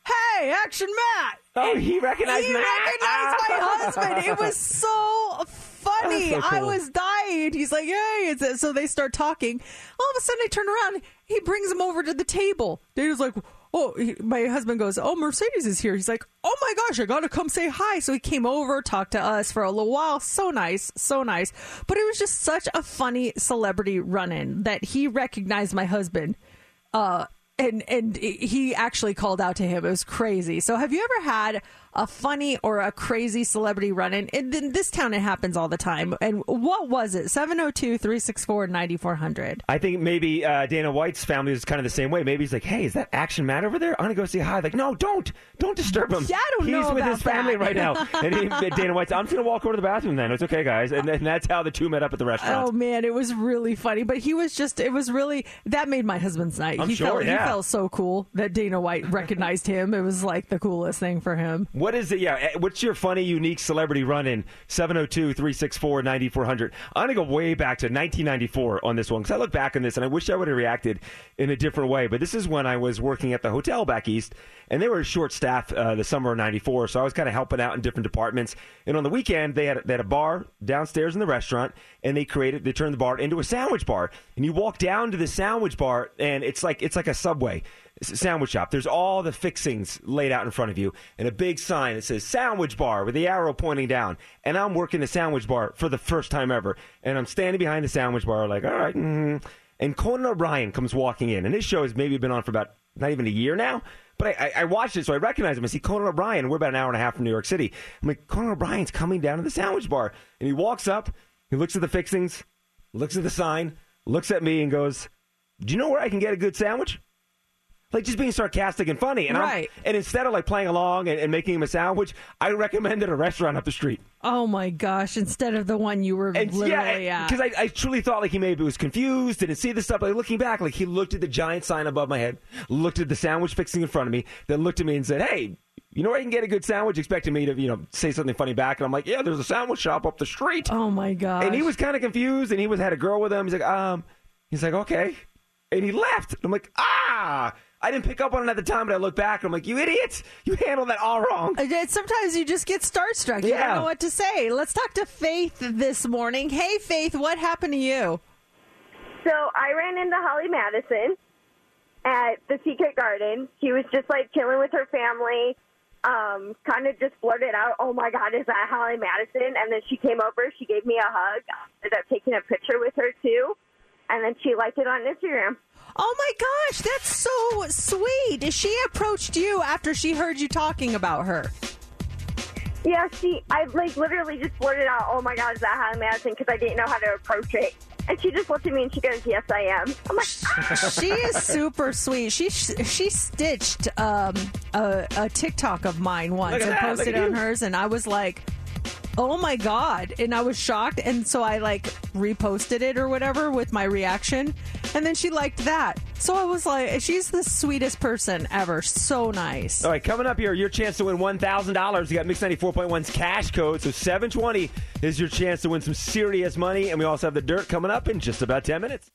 Hey, Action Matt! Oh, And he recognized he Matt? recognized my husband. It was so funny. So I was dying. He's like, "Hey!" So they start talking. All of a sudden, I turn around. He brings him over to the table. Dana's like, "Oh!" He, my husband goes, "Oh, Mercedes is here." He's like, "Oh my gosh, I gotta come say hi." So he came over, talked to us for a little while. So nice, so nice. But it was just such a funny celebrity run-in that he recognized my husband. Uh, and and he actually called out to him. It was crazy. So, have you ever had a funny or a crazy celebrity run in? In this town, it happens all the time. And what was it? 702 364 9400. I think maybe uh, Dana White's family is kind of the same way. Maybe he's like, "Hey, is that Action Matt over there? I'm gonna go see hi." Like, no, don't, don't disturb him. Yeah, I don't He's know with his family that. right now. And he, Dana White's, I'm just gonna walk over to the bathroom. Then it's okay, guys. And, and that's how the two met up at the restaurant. Oh man, it was really funny. But he was just it was really that made my husband's night. I'm he sure, felt he felt so cool that Dana White recognized him. It was like the coolest thing for him. What is it? Yeah. eh, What's your funny, unique celebrity run in? 702 364 9400. I'm going to go way back to 1994 on this one because I look back on this and I wish I would have reacted in a different way. But this is when I was working at the hotel back east and they were short staff uh, the summer of 94. So I was kind of helping out in different departments. And on the weekend, they had, they had a bar downstairs in the restaurant and they created, they turned the bar into a sandwich bar. And you walk down to the sandwich bar and it's like, it's like a subway sandwich shop. There's all the fixings laid out in front of you, and a big sign that says "sandwich bar" with the arrow pointing down. And I'm working the sandwich bar for the first time ever, and I'm standing behind the sandwich bar, like, all right. Mm. And Conan O'Brien comes walking in, and this show has maybe been on for about not even a year now. But I, I, I watched it, so I recognize him. I see Conan O'Brien. We're about an hour and a half from New York City. I'm like, Conan O'Brien's coming down to the sandwich bar, and he walks up. He looks at the fixings, looks at the sign, looks at me, and goes, "Do you know where I can get a good sandwich?" Like just being sarcastic and funny. And I'm- and instead of like playing along and, and making him a sandwich, I recommended a restaurant up the street. Oh my gosh! Instead of the one you were And literally yeah, because I, I truly thought like he maybe was confused, didn't see the stuff. Like looking back, like he looked at the giant sign above my head, looked at the sandwich fixing in front of me, then looked at me and said, "Hey." You know where I can get a good sandwich? Expecting me to, you know, say something funny back, and I'm like, "Yeah, there's a sandwich shop up the street." Oh my god! And he was kind of confused, and he was had a girl with him. He's like, um, he's like, okay, and he left. I'm like, ah, I didn't pick up on it at the time, but I look back, and I'm like, you idiot, you handled that all wrong. Uh, Sometimes you just get starstruck. You Yeah. don't know what to say. Let's talk to Faith this morning. Hey, Faith, what happened to you? So I ran into Holly Madison at the Secret Garden. She was just like chilling with her family. Um, kind of just blurted out, "Oh my God, is that Holly Madison?" And then she came over. She gave me a hug. I ended up taking a picture with her too, and then she liked it on Instagram. Oh my gosh, that's so sweet. She approached you after she heard you talking about her. Yeah, she. I like literally just blurted out, "Oh my God, is that Holly Madison?" Because I didn't know how to approach it. And she just looked at me and she goes, "Yes, I am." I'm like, she is super sweet. She she stitched um, a, a TikTok of mine once and that, posted look on you. hers, and I was like, "Oh my god!" And I was shocked, and so I like reposted it or whatever with my reaction. and then she liked that. So I was like, she's the sweetest person ever. So nice. All right, coming up here, your chance to win one thousand dollars. You got Mix 94.1's cash code, so seven twenty is your chance to win some serious money, and we also have the dirt coming up in just about ten minutes.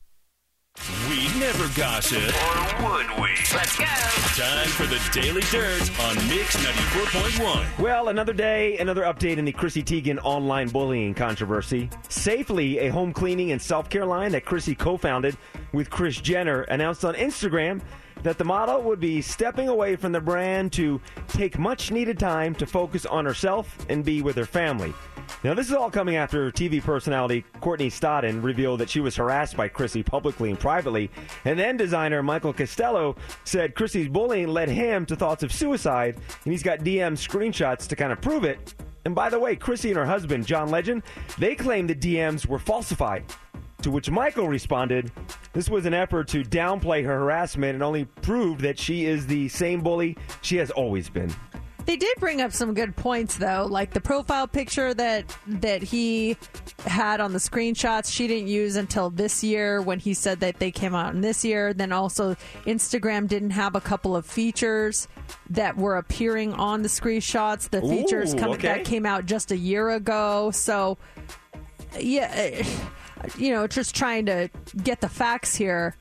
We never gossip. Or would we? Let's go. Time for the Daily Dirt on Mix 94.1. Well, another day, another update in the Chrissy Teigen online bullying controversy. Safely, a home cleaning and self care line that Chrissy co founded with Kris Jenner, announced on Instagram that the model would be stepping away from the brand to take much needed time to focus on herself and be with her family. Now, this is all coming after TV personality Courtney Stodden revealed that she was harassed by Chrissy publicly and privately. And then designer Michael Costello said Chrissy's bullying led him to thoughts of suicide, and he's got DM screenshots to kind of prove it. And by the way, Chrissy and her husband, John Legend, they claim the DMs were falsified. To which Michael responded, This was an effort to downplay her harassment and only proved that she is the same bully she has always been. They did bring up some good points though, like the profile picture that that he had on the screenshots. She didn't use until this year when he said that they came out in this year. Then also Instagram didn't have a couple of features that were appearing on the screenshots. The features Ooh, come, okay. that came out just a year ago. So yeah, eh, you know, just trying to get the facts here.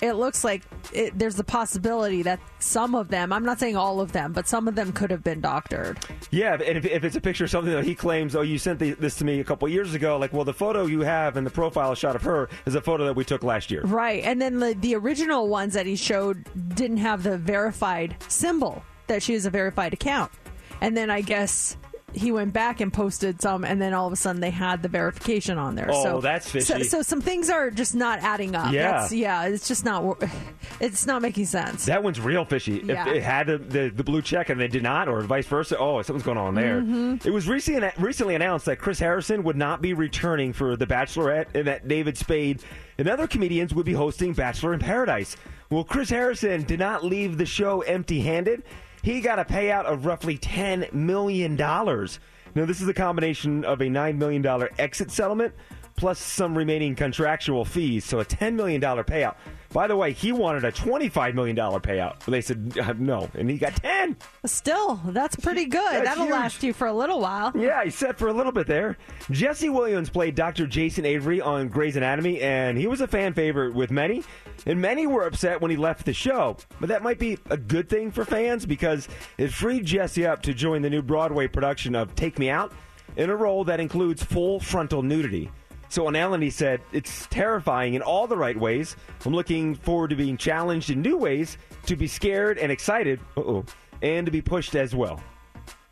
It looks like it, there's the possibility that some of them, I'm not saying all of them, but some of them could have been doctored. Yeah, and if, if it's a picture of something that he claims, oh, you sent the, this to me a couple years ago, like, well, the photo you have and the profile shot of her is a photo that we took last year. Right. And then the, the original ones that he showed didn't have the verified symbol that she is a verified account. And then I guess he went back and posted some, and then all of a sudden they had the verification on there. Oh, so that's fishy. So, so some things are just not adding up. Yeah. That's, yeah. It's just not. It's not making sense. That one's real fishy. Yeah. If it had the, the, the blue check and they did not, or vice versa, oh, something's going on there. Mhm. It was recently, recently announced that Chris Harrison would not be returning for The Bachelorette and that David Spade and other comedians would be hosting Bachelor in Paradise. Well, Chris Harrison did not leave the show empty handed. He got a payout of roughly $10 million. Now, this is a combination of a $9 million exit settlement plus some remaining contractual fees, so a $10 million payout. By the way, he wanted a $25 million payout. They said uh, no, and he got 10 Still, that's pretty good. That's That'll huge. last you for a little while. Yeah, he set for a little bit there. Jesse Williams played Dr. Jason Avery on Grey's Anatomy, and he was a fan favorite with many. And many were upset when he left the show. But that might be a good thing for fans because it freed Jesse up to join the new Broadway production of Take Me Out in a role that includes full frontal nudity. So on Ellen, he said, It's terrifying in all the right ways. I'm looking forward to being challenged in new ways, to be scared and excited, uh-oh, and to be pushed as well.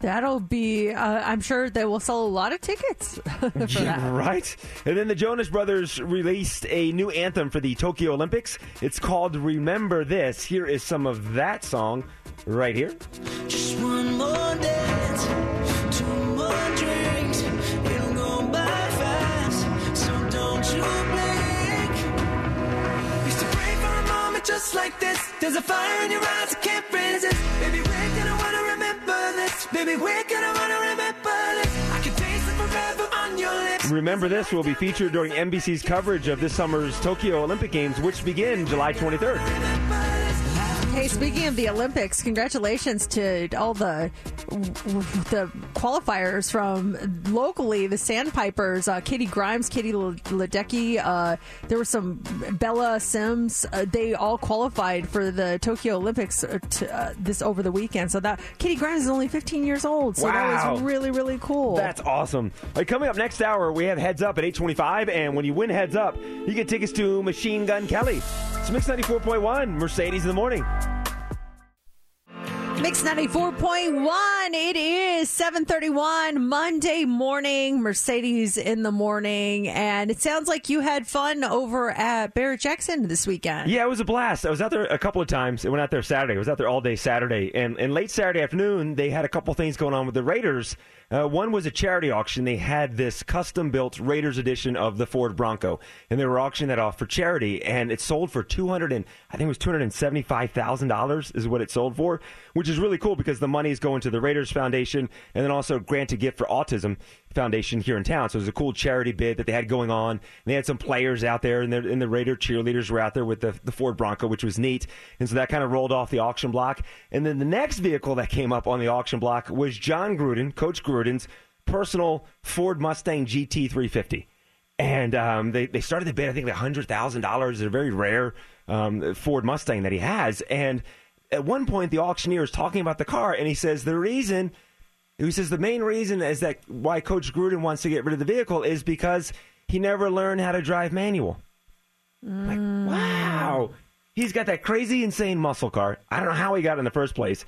That'll be. Uh, I'm sure they will sell a lot of tickets for that. Right? And then the Jonas Brothers released a new anthem for the Tokyo Olympics. It's called Remember This. Here is some of that song right here. Just one more dance, for just like this. There's a fire in your eyes I can't resist. Baby, we're gonna wanna remember this. Baby, we're gonna wanna remember this. I can taste it forever on your lips. Remember This will be featured during NBC's coverage of this summer's Tokyo Olympic Games, which begin July 23rd. Hey, speaking of the Olympics, congratulations to all the the qualifiers from locally, the Sandpipers, uh, Katie Grimes, Katie Ledecky. Uh, there were some Bella Sims. Uh, they all qualified for the Tokyo Olympics uh, to, uh, this over the weekend. So that Katie Grimes is only 15 years old. So that was really really cool. That's awesome. Right, coming up next hour, we have Heads Up at 825, and when you win Heads Up, you get tickets to Machine Gun Kelly. It's Mix 94.1, Mercedes in the morning. Mix 94.1. It is 731 Monday morning, Mercedes in the morning. And it sounds like you had fun over at Barrett Jackson this weekend. Yeah, it was a blast. I was out there a couple of times. I went out there Saturday. I was out there all day Saturday. And, and late Saturday afternoon, they had a couple things going on with the Raiders. Uh, one was a charity auction. They had this custom built Raiders edition of the Ford Bronco, and they were auctioning that off for charity. And it sold for two hundred and I think it was two hundred and seventy five thousand dollars is what it sold for, which is really cool because the money is going to the Raiders Foundation and then also Grant a Gift for Autism Foundation here in town. So it was a cool charity bid that they had going on. And they had some players out there, and the, and the Raider cheerleaders were out there with the, the Ford Bronco, which was neat. And so that kind of rolled off the auction block. And then the next vehicle that came up on the auction block was Jon Gruden, Coach Gruden's personal Ford Mustang GT 350 and um, they they started the bid I think like hundred thousand dollars. It's a very rare um, Ford Mustang that he has, and at one point the auctioneer is talking about the car, and he says the reason. He says the main reason is that why Coach Gruden wants to get rid of the vehicle is because he never learned how to drive manual. Like, mm. wow. He's got that crazy, insane muscle car. I don't know how he got it in the first place.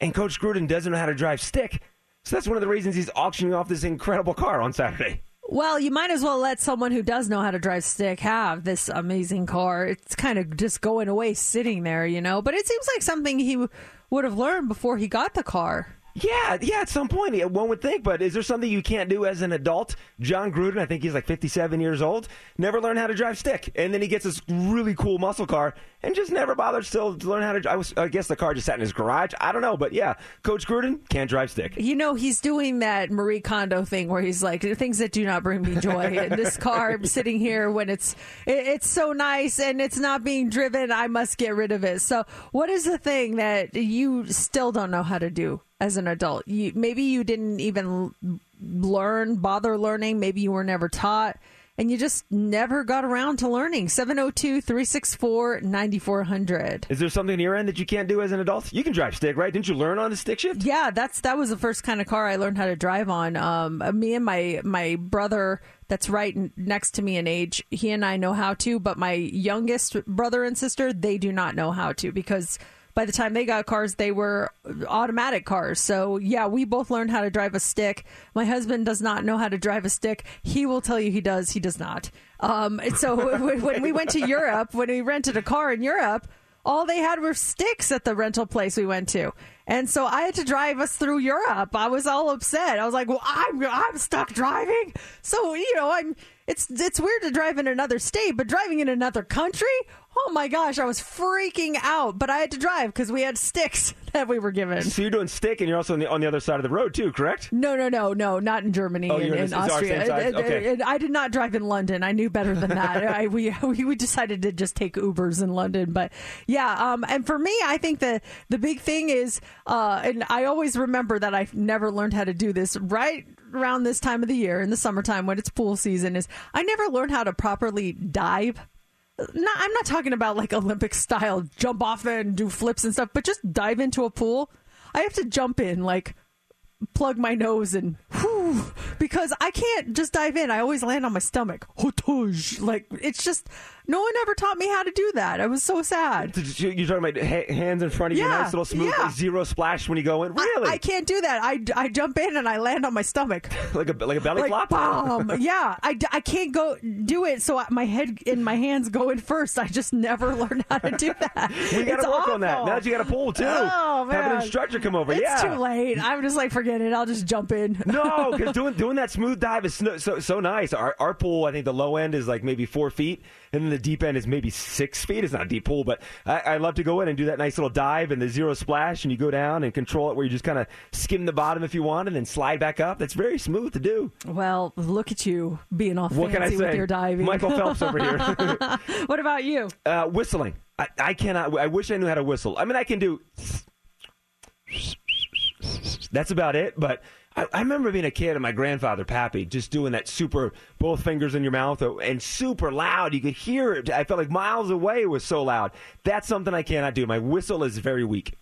And Coach Gruden doesn't know how to drive stick. So that's one of the reasons he's auctioning off this incredible car on Saturday. Well, you might as well let someone who does know how to drive stick have this amazing car. It's kind of just going away sitting there, you know. But it seems like something he would have learned before he got the car. Yeah, yeah, at some one would think, but is there something you can't do as an adult? Jon Gruden, I think he's like 57 years old, never learned how to drive stick. And then he gets this really cool muscle car and just never bothered still to learn how to drive. I, was, I guess the car just sat in his garage. I don't know, but yeah, Coach Gruden can't drive stick. You know, he's doing that Marie Kondo thing where he's like, things that do not bring me joy. and this car sitting here when it's it's so nice and it's not being driven, I must get rid of it. So, what is the thing that you still don't know how to do as an adult? You maybe you didn't even learn, bother learning. Maybe you were never taught. And you just never got around to learning. 702 364 9400. Is there something on your end that you can't do as an adult? You can drive stick, right? Didn't you learn on a stick shift? Yeah, that's that was the first kind of car I learned how to drive on. Um, me and my my brother, that's right next to me in age, he and I know how to, but my youngest brother and sister, they do not know how to because by the time they got cars, they were automatic cars. So yeah, we both learned how to drive a stick. My husband does not know how to drive a stick. He will tell you he does. He does not. Um, so when we went to Europe, when we rented a car in Europe, all they had were sticks at the rental place we went to. And so I had to drive us through Europe. I was all upset. I was like, "Well, I'm I'm stuck driving." So, you know, I'm it's it's weird to drive in another state, but driving in another country? Oh my gosh, I was freaking out, but I had to drive because we had sticks that we were given. So you're doing stick, and you're also on the, on the other side of the road too, correct? No, no, no, no, not in Germany Oh, in in Austria. size? And- and- Okay. and I did not drive in London. I knew better than that. I, we, we we decided to just take Ubers in London. But yeah, um, and for me, I think the the big thing is, uh, and I always remember that I've never learned how to do this right around this time of the year in the summertime when it's pool season. Is I never learned how to properly dive. No, I'm not talking about like Olympic style jump off and do flips and stuff, but just dive into a pool. I have to jump in like plug my nose and whew, because I can't just dive in. I always land on my stomach. Like it's just no one ever taught me how to do that. I was so sad. You- You're talking about ha- hands in front of you, Yeah, nice little smooth, yeah. zero splash when you go in. Really? I can't do that. I, I jump in and I land on my stomach. like a like a belly like, flop. Bomb. yeah, I, d- I can't go do it. So I- my head and my hands go in first. I just never learned how to do that. We got to work on that. Now that you got a pool too. Oh man, Have an instructor come over. It's yeah. too late. I'm just like, forget it. I'll just jump in. no, because doing doing that smooth dive is so, so so nice. Our our pool, I think the low end is like maybe four feet, and then the deep end is maybe six feet. It's not a deep pool, but I, I love to go in and do that nice little dive and the zero splash, and you go down and control it where you just kind of skim the bottom if you want, and then slide back up. That's very smooth to do. Well, look at you being all What can I fancy with your diving. Michael Phelps over here. what about you? Uh, whistling. I, I cannot. I wish I knew how to whistle. I mean, I can do. That's about it. But I, I remember being a kid and my grandfather, Pappy, just doing that super, both fingers in your mouth uh, and super loud. You could hear it. I felt like miles away it was so loud. That's something I cannot do. My whistle is very weak.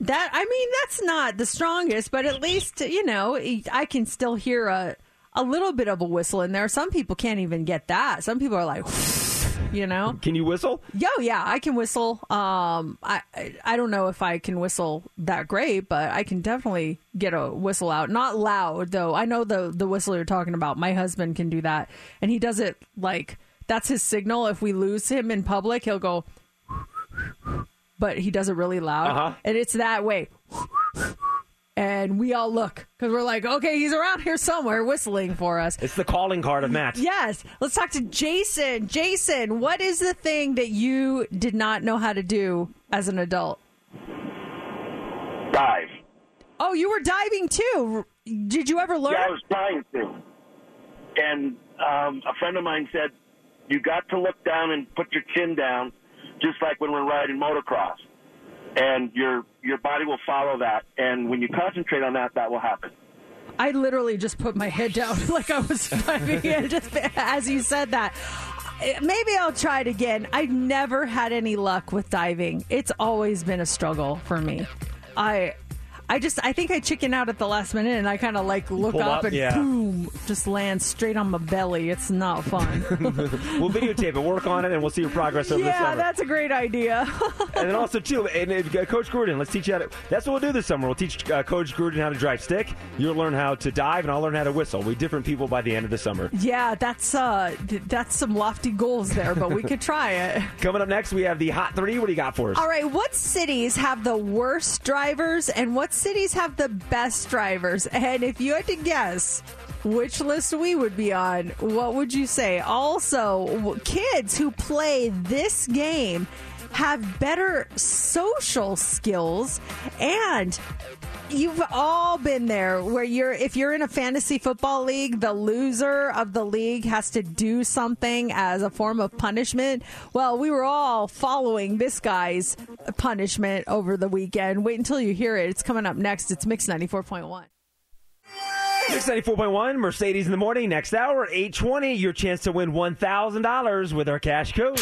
That I mean, that's not the strongest, but at least you know I can still hear a a little bit of a whistle in there. Some people can't even get that. Some people are like, you know. Can you whistle? Yo, yeah, I can whistle. Um, I I- I don't know if I can whistle that great, but I can definitely get a whistle out. Not loud though. I know the the whistle you're talking about. My husband can do that, and he does it like that's his signal. If we lose him in public, he'll go, but he does it really loud, Uh-huh. and it's that way. And we all look because we're like, okay, he's around here somewhere whistling for us. It's the calling card of Matt. Yes. Let's talk to Jason. Jason, what is the thing that you did not know how to do as an adult? Dive. Oh, you were diving too. Did you ever learn? Yeah, I was trying to. And um, a friend of mine said, you got to look down and put your chin down, just like when we're riding motocross. And your your body will follow that. And when you concentrate on that, that will happen. I literally just put my head down like I was diving in just as you said that. Maybe I'll try it again. I've never had any luck with diving. It's always been a struggle for me. I I just I think I chicken out at the last minute and I kind of like look Pull up, up, and yeah. boom, just land straight on my belly. It's not fun. we'll videotape it, work on it, and we'll see your progress over the summer. yeah, that's a great idea. and then also too, and, and, uh, Coach Gruden, let's teach you how to. That's what we'll do this summer. We'll teach uh, Coach Gruden how to drive stick. You'll learn how to dive, and I'll learn how to whistle. We different people by the end of the summer. yeah, that's uh th- that's some lofty goals there, but we could try it. Coming up next, we have the hot three. What do you got for us? All right, what cities have the worst drivers and what cities have the best drivers? And if you had to guess which list we would be on, what would you say? Also, kids who play this game have better social skills and You've all been there where you're if you're in a fantasy football league, the loser of the league has to do something as a form of punishment. Well, we were all following this guy's punishment over the weekend. Wait until you hear it. It's coming up next. It's Mix 94.1. Mix 94.1, Mercedes in the morning. Next hour, 820, your chance to win $1,000 with our cash code.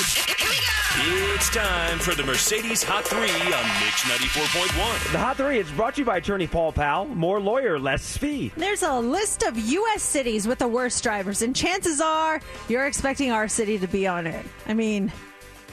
It's time for the Mercedes Hot 3 on Mix 94.1. The Hot 3 is brought to you by attorney Paul Powell. More lawyer, less fee. There's a list of U.S. cities with the worst drivers, and chances are you're expecting our city to be on it. I mean, ha-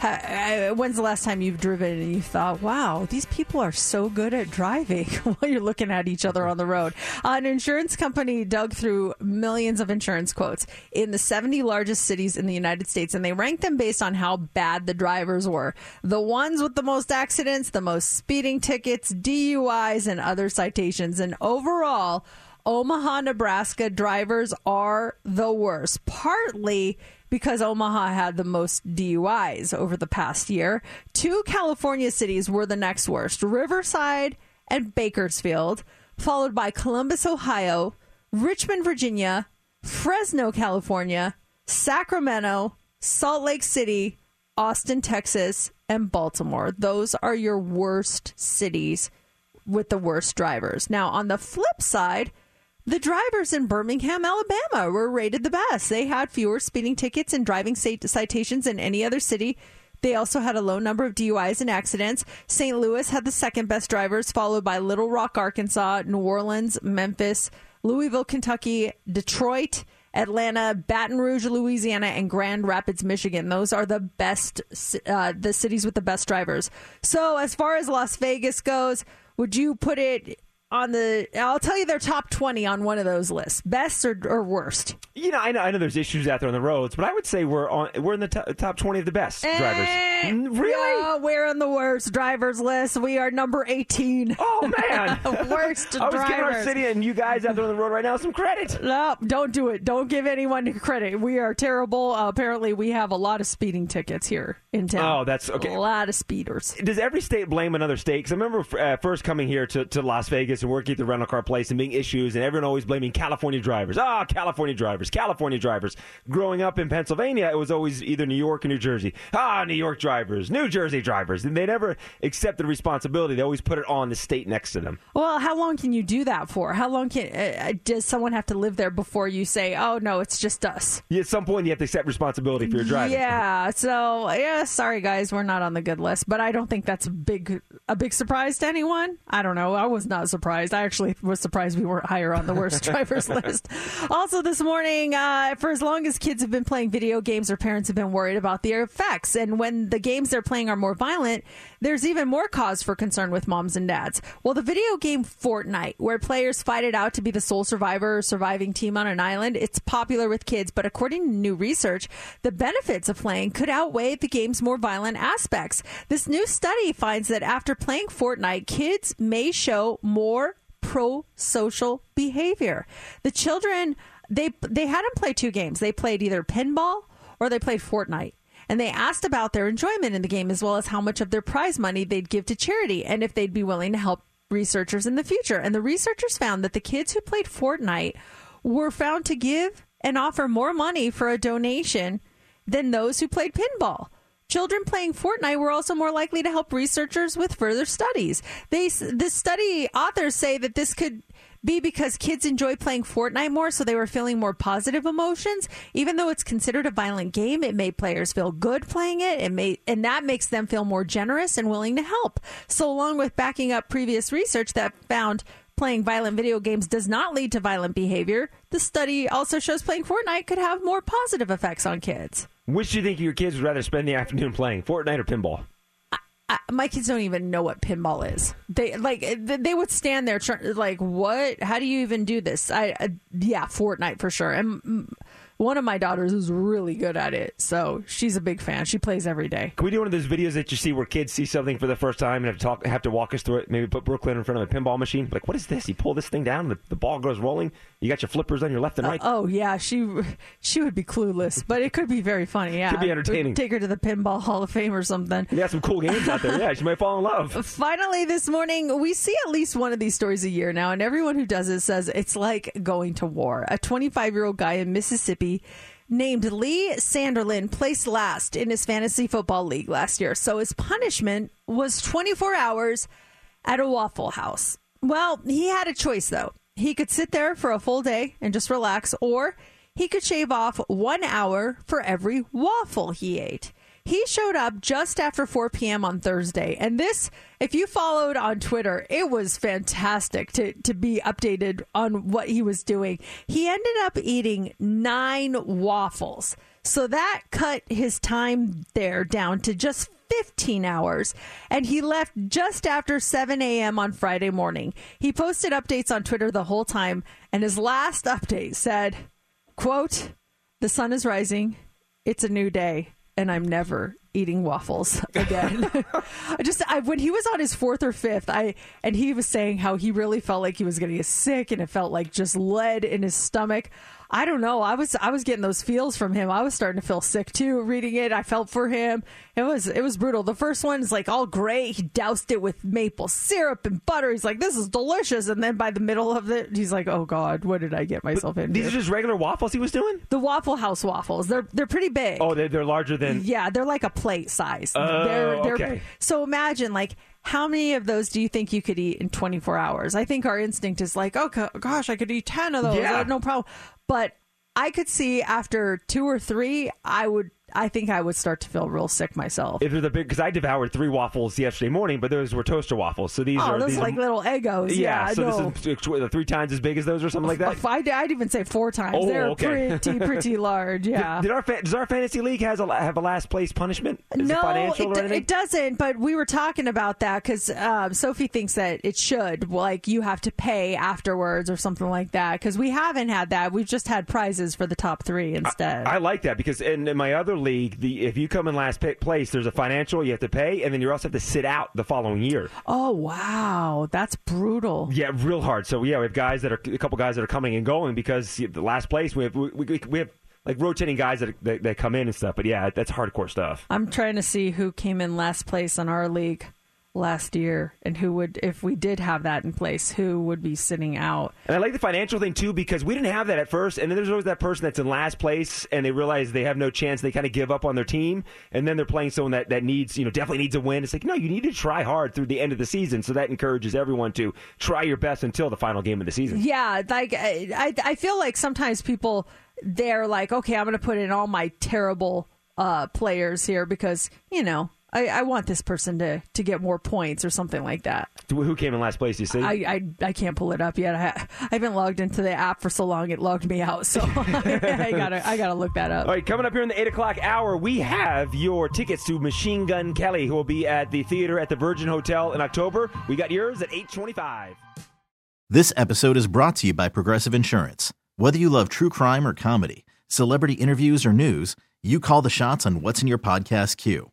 Uh, when's the last time you've driven and you thought, wow, these people are so good at driving while you're looking at each other on the road? Uh, an insurance company dug through millions of insurance quotes in the 70 largest cities in the United States, and they ranked them based on how bad the drivers were. The ones with the most accidents, the most speeding tickets, DUIs, and other citations. And overall, Omaha, Nebraska drivers are the worst, partly because Omaha had the most DUIs over the past year. Two California cities were the next worst Riverside and Bakersfield, followed by Columbus, Ohio, Richmond, Virginia, Fresno, California, Sacramento, Salt Lake City, Austin, Texas, and Baltimore. Those are your worst cities with the worst drivers. Now, on the flip side, the drivers in Birmingham, Alabama were rated the best. They had fewer speeding tickets and driving citations than any other city. They also had a low number of DUIs and accidents. St. Louis had the second best drivers, followed by Little Rock, Arkansas, New Orleans, Memphis, Louisville, Kentucky, Detroit, Atlanta, Baton Rouge, Louisiana, and Grand Rapids, Michigan. Those are the best, uh, the cities with the best drivers. So, as far as Las Vegas goes, would you put it on the? I'll tell you their top twenty on one of those lists, best or, or worst. You know I, know, I know there's issues out there on the roads, but I would say we're on we're in the top, top 20 of the best drivers. Mm, Really? We're on the worst drivers list. We are number eighteen. Oh man, worst I was drivers. giving our city and you guys out there on the road right now some credit. No, don't do it. Don't give anyone credit. We are terrible. Uh, apparently, we have a lot of speeding tickets here in town. Oh, that's okay. A lot of speeders. Does every state blame another state? Because I remember uh, first coming here to, to Las Vegas and working at the rental car place and being issues, and everyone always blaming California drivers. Ah, California drivers, California drivers. Growing up in Pennsylvania, it was always either New York or New Jersey. Ah, New York drivers, New Jersey drivers. And they never accepted responsibility. They always put it on the state next to them. Well, how long can you do that for? How long can uh, does someone have to live there before you say, "Oh no, it's just us"? Yeah, At some point, you have to accept responsibility for your driving. Yeah. So yeah, sorry guys, we're not on the good list, but I don't think that's a big a big surprise to anyone. I don't know. I was not surprised. I actually was surprised we weren't higher on the worst drivers list. Also, this morning, uh, for as long as kids have been playing video games, their parents have been worried about the effects, and when the games they're playing are more violent, there's even more cause for concern with moms and dads. Well, the video game Fortnite, where players fight it out to be the sole survivor or surviving team on an island, it's popular with kids, but according to new research, the benefits of playing could outweigh the game's more violent aspects. This new study finds that after playing Fortnite, kids may show more pro social behavior. The children they they had them play two games. They played either pinball or they played Fortnite. And they asked about their enjoyment in the game as well as how much of their prize money they'd give to charity and if they'd be willing to help researchers in the future. And the researchers found that the kids who played Fortnite were found to give and offer more money for a donation than those who played pinball. Children playing Fortnite were also more likely to help researchers with further studies. They, the study authors say that this could be because kids enjoy playing Fortnite more, so they were feeling more positive emotions. Even though it's considered a violent game, it made players feel good playing it. It made, and that makes them feel more generous and willing to help. So, along with backing up previous research that found playing violent video games does not lead to violent behavior, the study also shows playing Fortnite could have more positive effects on kids. Which do you think your kids would rather spend the afternoon playing, Fortnite or pinball? I, my kids don't even know what pinball is. They like they would stand there like, "What? How do you even do this?" I, I yeah, Fortnite for sure. And one of my daughters is really good at it, so she's a big fan. She plays every day. Can we do one of those videos that you see where kids see something for the first time and have to talk, have to walk us through it? Maybe put Brooklyn in front of a pinball machine. Like, what is this? You pull this thing down, the, the ball goes rolling. You got your flippers on your left and right. Uh, oh yeah, she she would be clueless, but it could be very funny. Yeah, Could be entertaining. Take her to the pinball Hall of Fame or something. You got some cool games out there. Yeah, she might fall in love. Finally, this morning, we see at least one of these stories a year now, and everyone who does it says it's like going to war. A 25 year old guy in Mississippi named Lee Sanderlin placed last in his fantasy football league last year. So his punishment was 24 hours at a Waffle House. Well, he had a choice, though. He could sit there for a full day and just relax, or he could shave off one hour for every waffle he ate. He showed up just after 4 p.m. on Thursday. And this, if you followed on Twitter, it was fantastic to, to be updated on what he was doing. He ended up eating nine waffles. So that cut his time there down to just 15 hours. And he left just after 7 a.m. on Friday morning. He posted updates on Twitter the whole time. And his last update said, quote, the sun is rising. It's a new day and I'm never eating waffles again. I just I, when he was on his fourth or fifth, I and he was saying how he really felt like he was going to get sick and it felt like just lead in his stomach. I don't know. I was I was getting those feels from him. I was starting to feel sick too reading it. I felt for him. It was it was brutal. The first one is like all great. He doused it with maple syrup and butter. He's like, "This is delicious." And then by the middle of it, he's like, "Oh God, what did I get myself into?" These are just regular waffles he was doing. The Waffle House waffles. They're they're pretty big. Oh, they're, they're larger than. Yeah, they're like a plate size. Oh, they're, they're, okay. So imagine like how many of those do you think you could eat in 24 hours? I think our instinct is like, oh gosh, I could eat 10 of those. Yeah. Uh, no problem. But I could see after two or three, I would. I think I would start to feel real sick myself. If they're the big, because I devoured three waffles yesterday morning, but those were toaster waffles. So these oh, are those these are like are, little Eggos. Yeah, so no. this is three times as big as those or something like that. I'd, I'd even say four times. Oh, They're okay. pretty, pretty large. Yeah. Did, did our does our fantasy league has a, have a last place punishment? Is no, it financial it, or anything? it doesn't. But we were talking about that because um, Sophie thinks that it should. Like you have to pay afterwards or something like that. Because we haven't had that. We've just had prizes for the top three instead. I like that because in, in my other league, the if you come in last pick place, there's a financial you have to pay, and then you also have to sit out the following year. oh wow, that's brutal. Yeah, real hard. So yeah, we have guys that are a couple guys that are coming and going because the last place we have we, we, we have like rotating guys that, that that come in and stuff. But yeah, that's hardcore stuff. I'm trying to see who came in last place on our league last year and who would, if we did have that in place, who would be sitting out. And I like the financial thing too because we didn't have that at first, and then there's always that person that's in last place and they realize they have no chance. They kind of give up on their team, and then they're playing someone that, that needs, you know, definitely needs a win. It's like no, you need to try hard through the end of the season, so that encourages everyone to try your best until the final game of the season. Yeah, like I, I I feel like sometimes people they're like, okay, I'm going to put in all my terrible uh, players here because you know I, I want this person to to get more points or something like that. Who came in last place? You see? I, I, I can't pull it up yet. I, I haven't logged into the app for so long; it logged me out. So I gotta I gotta look that up. All right, coming up here in the 8 o'clock hour, we have your tickets to Machine Gun Kelly, who will be at the theater at the Virgin Hotel in October. We got yours at 825. This episode is brought to you by Progressive Insurance. Whether you love true crime or comedy, celebrity interviews or news, you call the shots on what's in your podcast queue.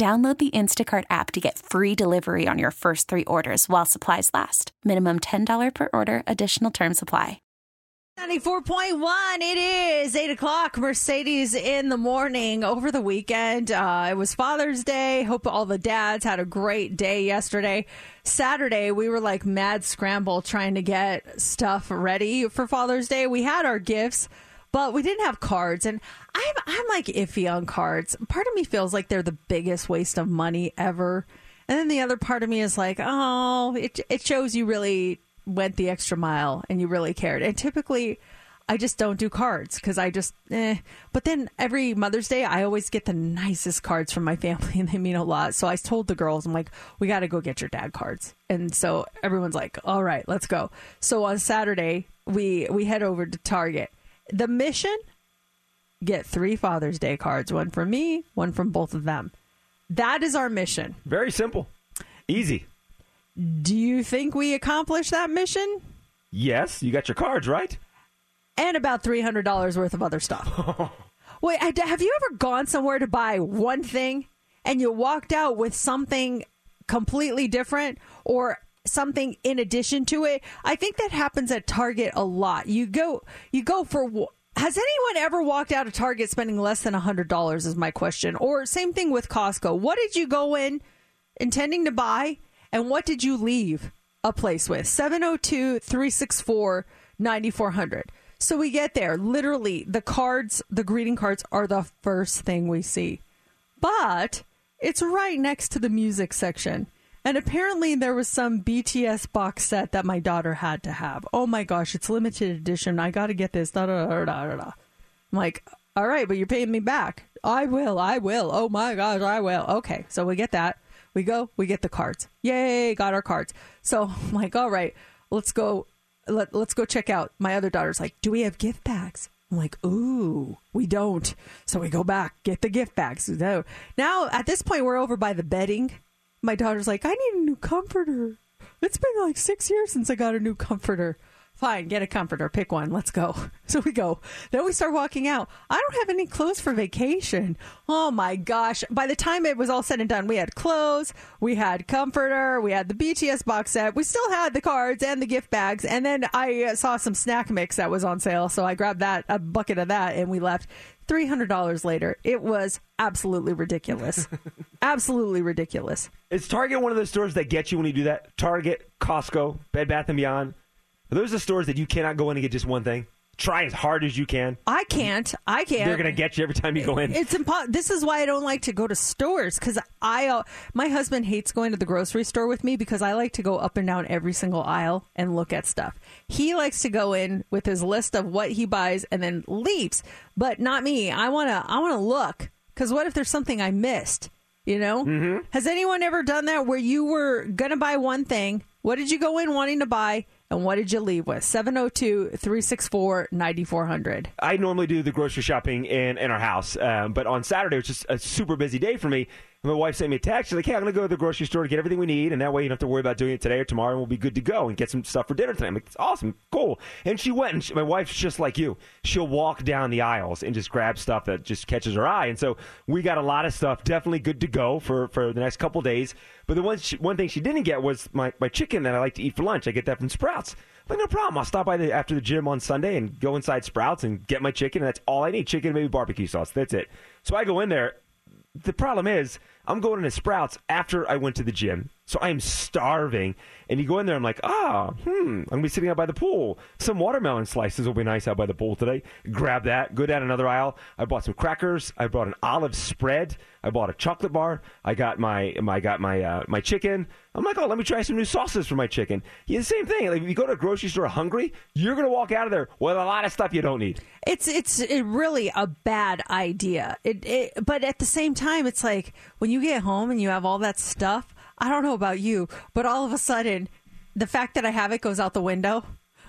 Download the Instacart app to get free delivery on your first three orders while supplies last. Minimum $10 per order, additional term supply. 94.1 it is 8 o'clock mercedes in the morning. Over the weekend uh, it was father's day. Hope all the dads had a great day yesterday. Saturday we were like mad scramble trying to get stuff ready for father's day. We had our gifts but we didn't have cards and i'm, I'm like iffy on cards part of me feels like they're the biggest waste of money ever and then the other part of me is like oh it, it shows you really went the extra mile and you really cared. And typically, I just don't do cards because I just, eh. But then every Mother's Day, I always get the nicest cards from my family and they mean a lot. So I told the girls, I'm like, we got to go get your dad cards. And so everyone's like, all right, let's go. So on Saturday, we, we head over to Target. The mission get three Father's Day cards one from me, one from both of them. That is our mission. Very simple. Easy. Do you think we accomplished that mission? Yes, you got your cards, right? And about $300 worth of other stuff. Wait, have you ever gone somewhere to buy one thing and you walked out with something completely different or something in addition to it? I think that happens at Target a lot. You go you go for has anyone ever walked out of Target spending less than $100 is my question. Or same thing with Costco. What did you go in intending to buy and what did you leave a place with? 702 364 9400. So we get there. Literally, the cards, the greeting cards are the first thing we see. But it's right next to the music section. And apparently, there was some BTS box set that my daughter had to have. Oh my gosh, it's limited edition. I got to get this. Da, da, da, da, da, da. I'm like, all right, but you're paying me back. I will. I will. Oh my gosh, I will. Okay, so we get that. We go, we get the cards. Yay, got our cards. So I'm like, all right, let's go. Let, let's go check out. My other daughter's like, do we have gift bags? I'm like, ooh, we don't. So we go back, get the gift bags. No. Now, at this point, we're over by the bedding. My daughter's like, I need a new comforter. It's been like six years since I got a new comforter. Fine, get a comforter, pick one, let's go. So we go. Then we start walking out. I don't have any clothes for vacation. Oh my gosh. By the time it was all said and done, we had clothes, we had comforter, we had the BTS box set, we still had the cards and the gift bags. And then I saw some snack mix that was on sale. So I grabbed that, a bucket of that, and we left. $300 later. It was absolutely ridiculous. absolutely ridiculous. Is Target one of those stores that get you when you do that? Target, Costco, Bed Bath and Beyond. Are those the stores that you cannot go in and get just one thing? Try as hard as you can. I can't. I can't. They're going to get you every time you go in. It's impossible. This is why I don't like to go to stores because I, uh, my husband hates going to the grocery store with me because I like to go up and down every single aisle and look at stuff. He likes to go in with his list of what he buys and then leaves, but not me. I want to. I want to look because what if there's something I missed? You know? Mm-hmm. Has anyone ever done that where you were gonna buy one thing? What did you go in wanting to buy? And what did you leave with? 702 364 9400. I normally do the grocery shopping in, in our house, um, but on Saturday it was just a super busy day for me. And My wife sent me a text. She's like, "Hey, I'm going to go to the grocery store to get everything we need, and that way you don't have to worry about doing it today or tomorrow, and we'll be good to go and get some stuff for dinner tonight." I'm like, "It's awesome, cool." And she went, and she, my wife's just like you. She'll walk down the aisles and just grab stuff that just catches her eye, and so we got a lot of stuff definitely good to go for for the next couple days. But the one she, one thing she didn't get was my my chicken that I like to eat for lunch. I get that from Sprouts. I'm like, no problem. I'll stop by the, after the gym on Sunday and go inside Sprouts and get my chicken. And that's all I need: chicken, maybe barbecue sauce. That's it. So I go in there. The problem is, I'm going into Sprouts after I went to the gym. So I am starving. And you go in there, I'm like, ah, hmm, I'm going to be sitting out by the pool. Some watermelon slices will be nice out by the pool today. Grab that. Go down another aisle. I bought some crackers. I bought an olive spread. I bought a chocolate bar. I got my, my got my uh, my chicken. I'm like, oh, let me try some new sauces for my chicken. Yeah, the same thing. Like if you go to a grocery store hungry, you're going to walk out of there with a lot of stuff you don't need. It's it's it really a bad idea. It, it but at the same time, it's like when you get home and you have all that stuff. I don't know about you, but all of a sudden, the fact that I have it goes out the window.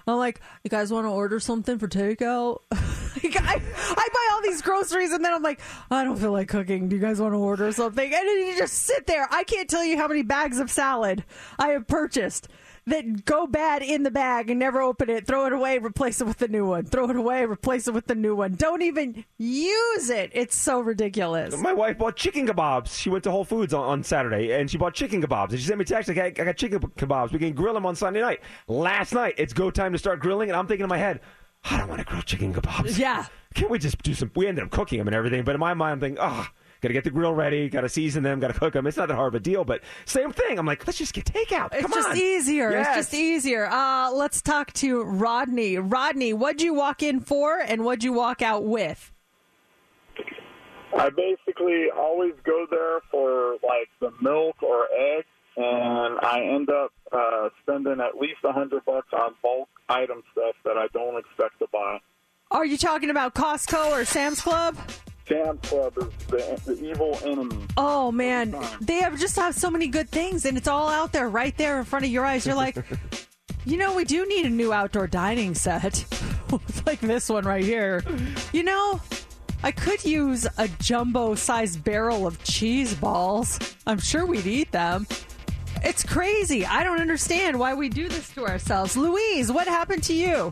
I'm like, you guys want to order something for takeout? Like, I, I buy all these groceries and then I'm like, I don't feel like cooking. Do you guys want to order something? And then you just sit there. I can't tell you how many bags of salad I have purchased that go bad in the bag and never open it. Throw it away, replace it with the new one. Throw it away, replace it with the new one. Don't even use it. It's so ridiculous. My wife bought chicken kebabs. She went to Whole Foods on, on Saturday and she bought chicken kebabs. And she sent me a text like, I, I got chicken kebabs. We can grill them on Sunday night. Last night, it's go time to start grilling. And I'm thinking in my head, I don't want to grill chicken kebabs. Yeah. Can't we just do some? We ended up cooking them and everything. But in my mind, I'm thinking, oh, got to get the grill ready, got to season them, got to cook them. It's not that hard of a deal. But same thing. I'm like, let's just get takeout. It's Come just on. easier. Yes. It's just easier. Uh, let's talk to Rodney. Rodney, what'd you walk in for and what'd you walk out with? I basically always go there for like the milk or eggs, and I end up uh, spending at least a hundred bucks on bulk item stuff that I don't expect to buy. Are you talking about Costco or Sam's Club? Sam's Club is the, the evil enemy. Oh man, they have just have so many good things, and it's all out there, right there in front of your eyes. You're like, you know, we do need a new outdoor dining set, like this one right here. You know, I could use a jumbo-sized barrel of cheese balls. I'm sure we'd eat them. It's crazy. I don't understand why we do this to ourselves. Louise, what happened to you?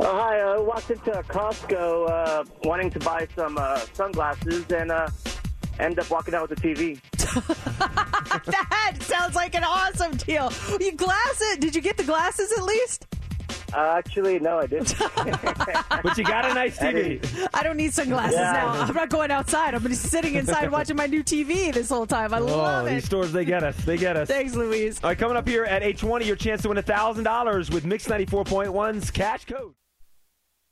Oh, hi. I walked into Costco uh, wanting to buy some uh, sunglasses and uh, end up walking out with a TV. that sounds like an awesome deal. You glass it. Did you get the glasses at least? Uh, actually, no, I didn't. but you got a nice TV. I don't need sunglasses Yeah, now. I know. I'm not going outside. I'm just sitting inside watching my new TV this whole time. I love oh, it. these stores, they get us. They get us. Thanks, Louise. All right, coming up here at 820, your chance to win $1,000 with Mix 94.1's Cash Code.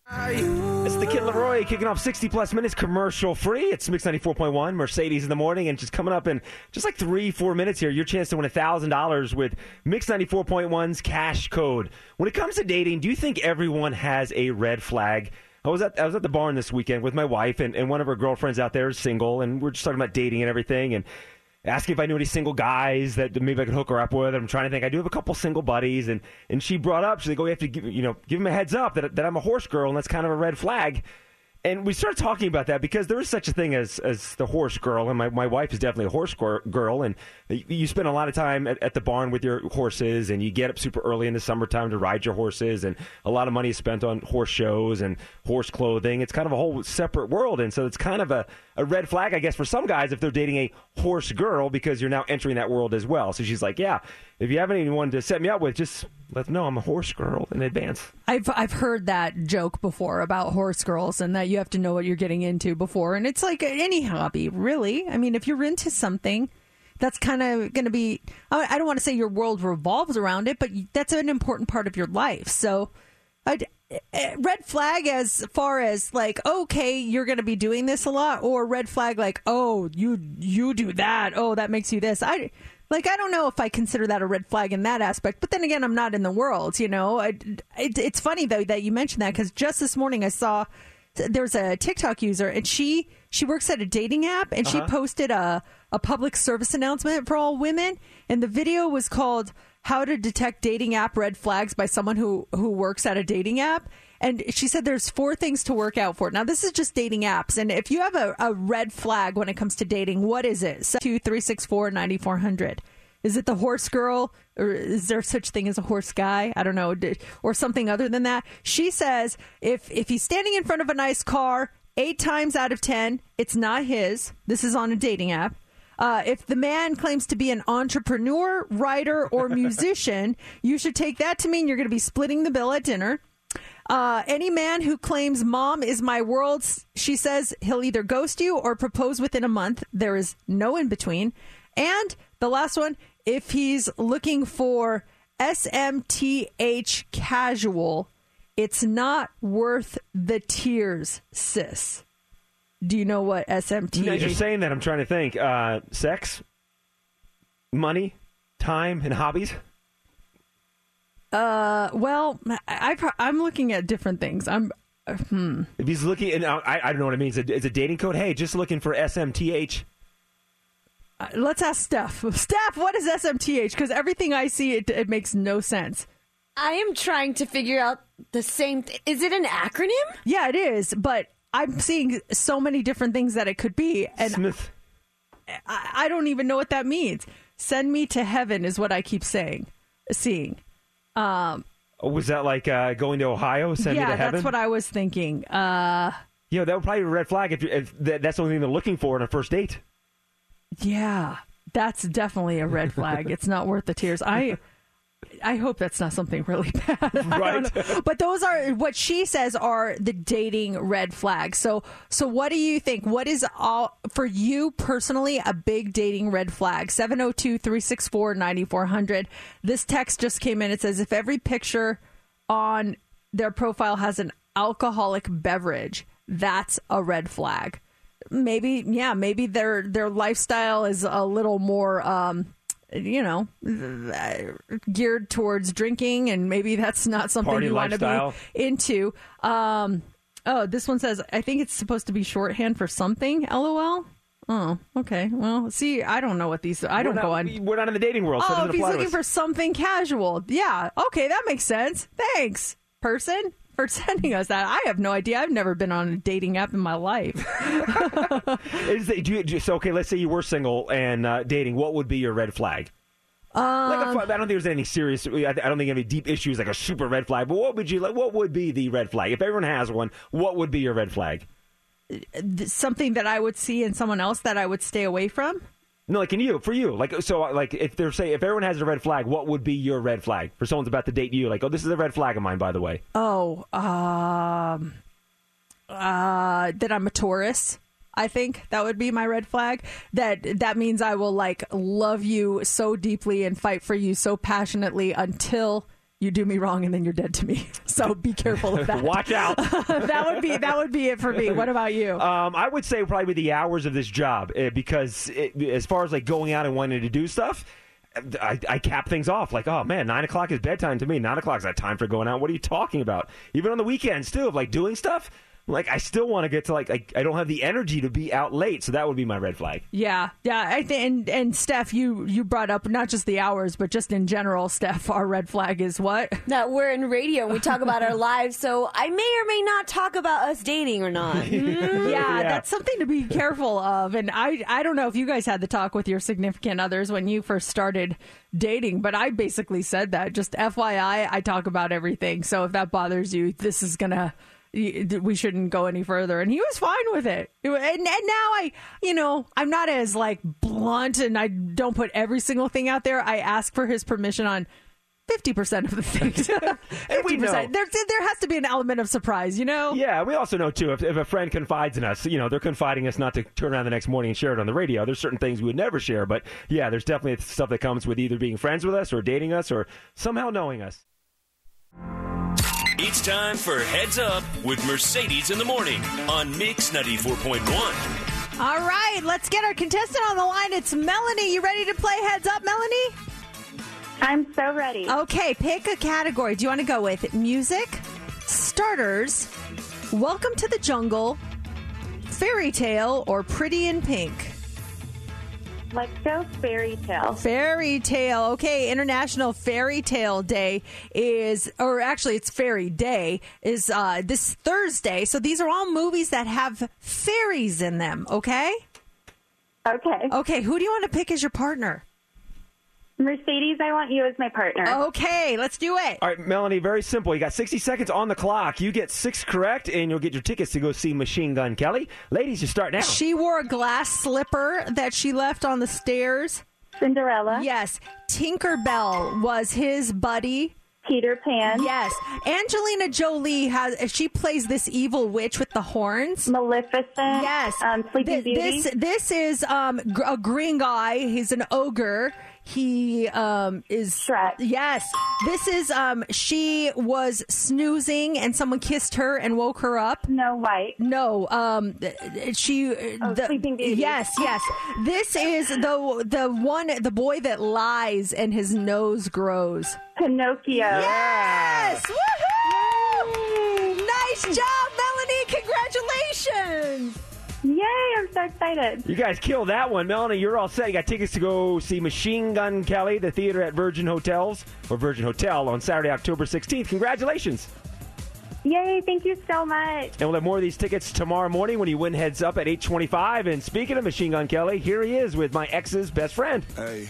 It's the Kid LAROI kicking off 60 plus minutes commercial free. It's Mix 94.1, Mercedes in the morning, and just coming up in just like three, four minutes here, your chance to win $1,000 with Mix 94.1's cash code. When it comes to dating, do you think everyone has a red flag? I was at I was at the barn this weekend with my wife and, and one of her girlfriends out there is single and we're just talking about dating and everything and asking if I knew any single guys that maybe I could hook her up with. I'm trying to think. I do have a couple single buddies, and and she brought up she's like, "Oh, you have to give you know give him a heads up that that I'm a horse girl, and that's kind of a red flag." And we started talking about that because there is such a thing as as the horse girl, and my, my wife is definitely a horse girl, and you spend a lot of time at, at the barn with your horses, and you get up super early in the summertime to ride your horses, and a lot of money is spent on horse shows and horse clothing. It's kind of a whole separate world, and so it's kind of a, a red flag, I guess, for some guys if they're dating a horse girl because you're now entering that world as well. So she's like, yeah, if you have anyone to set me up with, just let them know I'm a horse girl in advance. I've I've heard that joke before about horse girls and that you have to know what you're getting into before. And it's like any hobby, really. I mean, if you're into something, that's kind of going to be. I don't want to say your world revolves around it, but that's an important part of your life. So, I'd, eh, red flag as far as like, okay, you're going to be doing this a lot, or red flag like, oh, you you do that. Oh, that makes you this. I. Like I don't know if I consider that a red flag in that aspect, but then again, I'm not in the world, you know. I, it, it's funny though that you mentioned that because just this morning I saw there's a TikTok user and she she works at a dating app and she Uh-huh. posted a a public service announcement for all women and the video was called how to detect dating app red flags by someone who who works at a dating app and she said there's four things to work out for now this is just dating apps and if you have a, a red flag when it comes to dating what is it so 2364 9400 is it the horse girl or is there such thing as a horse guy? I don't know, or something other than that. She says if if he's standing in front of a nice car, eight times out of ten, it's not his. This is on a dating app. Uh, if the man claims to be an entrepreneur, writer, or musician, you should take that to mean you're going to be splitting the bill at dinner. Uh, any man who claims mom is my world, she says he'll either ghost you or propose within a month. There is no in between. And the last one, if he's looking for SMTH casual, it's not worth the tears, sis. Do you know what SMTH? No, you're saying that. I'm trying to think. Uh, sex, money, time, and hobbies. Uh, well, I, I I'm looking at different things. I'm uh, hmm. If he's looking, and I, I don't know what it means. It's a, it's a dating code. Hey, just looking for SMTH. Uh, let's ask Steph. Steph, what is SMTH? Because everything I see, it, it makes no sense. I am trying to figure out the same. Th- is it an acronym? Yeah, it is. But I'm seeing so many different things that it could be, and Smith. I, I don't even know what that means. Send me to heaven is what I keep saying, seeing. Um, Oh, was that like uh, going to Ohio? Send yeah, me to heaven. that's what I was thinking. Uh, You know, that would probably be a red flag if, you- if that's the only thing they're looking for in a first date. yeah, that's definitely a red flag. it's not worth the tears. I. I hope that's not something really bad. Right. But those are what she says are the dating red flags. So so what do you think? What is all for you personally a big dating red flag? 702-364-9400. This text just came in. It says if every picture on their profile has an alcoholic beverage, that's a red flag. Maybe yeah, maybe their their lifestyle is a little more um you know, geared towards drinking, and maybe that's not something Party you want to be into. Um, oh, this one says, I think it's supposed to be shorthand for something. LOL. Oh, okay. Well, see, I don't know what these. I don't we're go on. We're not in the dating world, so Oh, if he's looking for something casual, yeah, okay, that makes sense. Thanks, person, for sending us that. I have no idea. I've never been on a dating app in my life. Is that, do you, just okay? Let's say you were single and uh, dating. What would be your red flag? Um, like a, I don't think there's any serious. I I don't think any deep issues like a super red flag. But what would you like? What would be the red flag if everyone has one? What would be your red flag? something that I would see in someone else that I would stay away from. No, like in you, for you, like so, like if they're say if everyone has a red flag, what would be your red flag for someone's about to date you? Like, oh, this is a red flag of mine, by the way. Oh, um, uh, that I'm a Taurus. I think that would be my red flag. That that means I will like love you so deeply and fight for you so passionately until you do me wrong and then you're dead to me. So be careful of that. Watch out. that would be that would be it for me. What about you? Um, I would say probably the hours of this job uh, because it, as far as like going out and wanting to do stuff. I, I cap things off like, oh man, nine o'clock is bedtime to me. Nine o'clock is that time for going out. What are you talking about? Even on the weekends too, of like doing stuff. Like I still want to get to like I, I don't have the energy to be out late, so that would be my red flag. Yeah, yeah. I think, and and Steph, you you brought up not just the hours, but just in general, Steph. Our red flag is what? That we're in radio we talk about our lives, so I may or may not talk about us dating or not. Mm, yeah, that's something to be careful of. And I, I don't know if you guys had the talk with your significant others when you first started dating, but I basically said that. Just FYI, I talk about everything. So if that bothers you, this is gonna. We shouldn't go any further, and he was fine with it. And, and now I, you know, I'm not as like blunt, and I don't put every single thing out there. I ask for his permission on fifty percent of the things. Fifty know. percent. There, there has to be an element of surprise, you know. Yeah, we also know too if, if a friend confides in us, you know, they're confiding us not to turn around the next morning and share it on the radio. There's certain things we would never share, but yeah, there's definitely stuff that comes with either being friends with us or dating us or somehow knowing us. It's time for Heads Up with Mercedes in the Morning on Mix 94.1. All right, let's get our contestant on the line. It's Melanie. You ready to play Heads Up, Melanie? I'm so ready. Okay, pick a category. Do you want to go with music, starters, welcome to the jungle, fairy tale, or pretty in pink? Let's go fairy tale. Fairy tale. Okay, International Fairy Tale Day is, or actually, it's Fairy Day is uh, this Thursday. So these are all movies that have fairies in them. Okay. Okay. Okay. Who do you want to pick as your partner? Mercedes, I want you as my partner. Okay, let's do it. All right, Melanie, very simple. You got 60 seconds on the clock. You get six correct, and you'll get your tickets to go see Machine Gun Kelly. Ladies, you start now. She wore a glass slipper that she left on the stairs. Cinderella. Yes. Tinkerbell was his buddy. Peter Pan. Yes. Angelina Jolie has she plays this evil witch with the horns. Maleficent. Yes. Um, Sleeping Th- Beauty. This this is um a green guy. He's an ogre. He um, is yes. This is um, she was snoozing and someone kissed her and woke her up. No White. No, um, she. Oh, the, Sleeping Beauty. Yes, yes. This is the the one the boy that lies and his nose grows. Pinocchio. Yes. Woohoo! Nice job, Melanie. Congratulations. Yay, I'm so excited. You guys killed that one. Melanie, you're all set. You got tickets to go see Machine Gun Kelly, the theater at Virgin Hotels, or Virgin Hotel on Saturday, October 16th. Congratulations. Yay, thank you so much. And we'll have more of these tickets tomorrow morning when you win heads up at 825. And speaking of Machine Gun Kelly, here he is with my ex's best friend. Hey.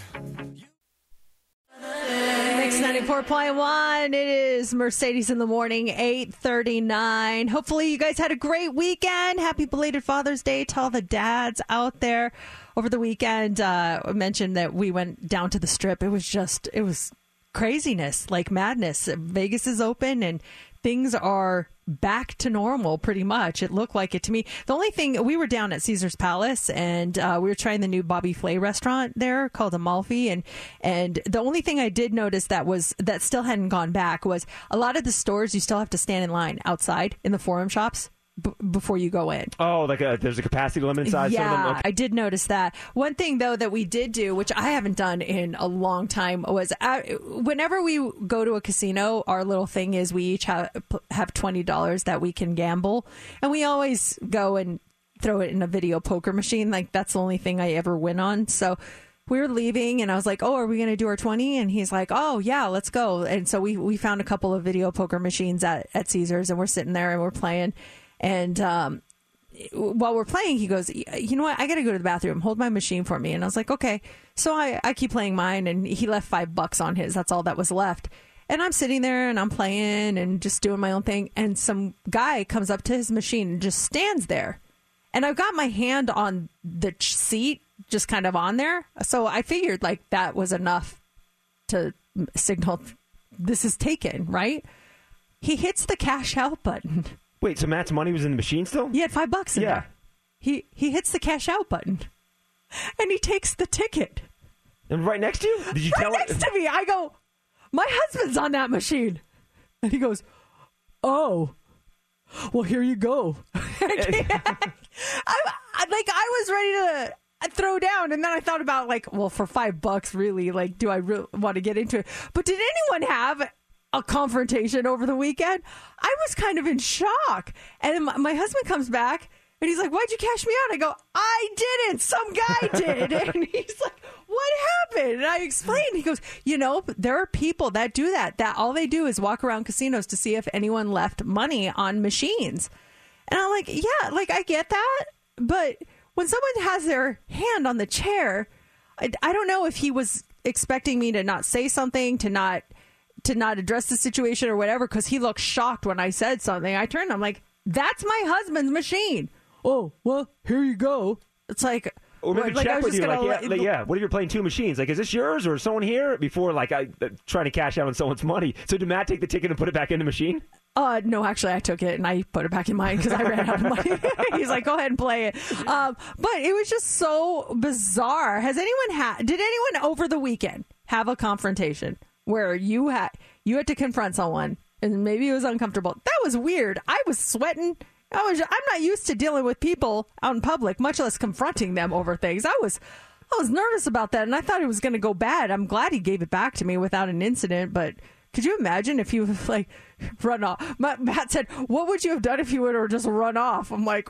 Mix 94.1. It is Mercedes in the morning, 839. Hopefully you guys had a great weekend. Happy belated Father's Day to all the dads out there over the weekend. Uh, I mentioned that we went down to the strip. It was just, it was craziness, like madness. Vegas is open and things are back to normal pretty much. It looked like it to me. The only thing we were down at Caesar's Palace and uh, we were trying the new Bobby Flay restaurant there called Amalfi and and the only thing I did notice that was that still hadn't gone back was a lot of the stores you still have to stand in line outside in the forum shops b- before you go in. Oh, like a, there's a capacity limit inside some of them? Yeah, Okay. I did notice that. One thing though that we did do, which I haven't done in a long time, was uh, whenever we go to a casino, our little thing is we each have have twenty dollars that we can gamble, and we always go and throw it in a video poker machine. Like that's the only thing I ever win on. So. We were leaving, and I was like, "Oh, are we going to do our 20? And he's like, "Oh, yeah, let's go." And so we we found a couple of video poker machines at at Caesars, and we're sitting there and we're playing. And um, while we're playing, he goes, "You know what? I got to go to the bathroom. Hold my machine for me." And I was like, "Okay." So I I keep playing mine, and he left five bucks on his. That's all that was left. And I'm sitting there and I'm playing and just doing my own thing. And some guy comes up to his machine and just stands there. And I've got my hand on the seat, just kind of on there. So I figured like that was enough to signal this is taken, right? He hits the cash out button. Wait, so Matt's money was in the machine still? He had five bucks in Yeah. there. He he hits the cash out button, and he takes the ticket And right next to you? Did you right tell next to me. I go, my husband's on that machine, and he goes, oh, well here you go. I, I like I was ready to throw down, and then I thought about like, well, for five bucks, really, like, do I really want to get into it? But did anyone have? A confrontation over the weekend. I was kind of in shock, and my, my husband comes back and he's like, "Why'd you cash me out?" I go, "I didn't. Some guy did." and he's like, "What happened?" And I explained. He goes, "You know, there are people that do that. That all they do is walk around casinos to see if anyone left money on machines." And I'm like, "Yeah, like I get that, but when someone has their hand on the chair, I, I don't know if he was expecting me to not say something, to not." To not address the situation or whatever because he looked shocked when I said something. I turned, I'm like, that's my husband's machine. Oh, well, here you go. It's like, Or maybe like, I check was with you, like, yeah, like, yeah. What if you're playing two machines? Like, is this yours or is someone here? Before, like, I uh, trying to cash out on someone's money. So, did Matt take the ticket and put it back in the machine? Uh, no, actually, I took it and I put it back in mine because I ran out of money. He's like, go ahead and play it. Um, but it was just so bizarre. Has anyone had? Did anyone over the weekend have a confrontation where you had you had to confront someone and maybe it was uncomfortable? That was weird. I was sweating. I was. I'm not used to dealing with people out in public, much less confronting them over things. I was. I was nervous about that, and I thought it was going to go bad. I'm glad he gave it back to me without an incident, but could you imagine if you like run off? Matt said, "What would you have done if you would have just run off?" I'm like,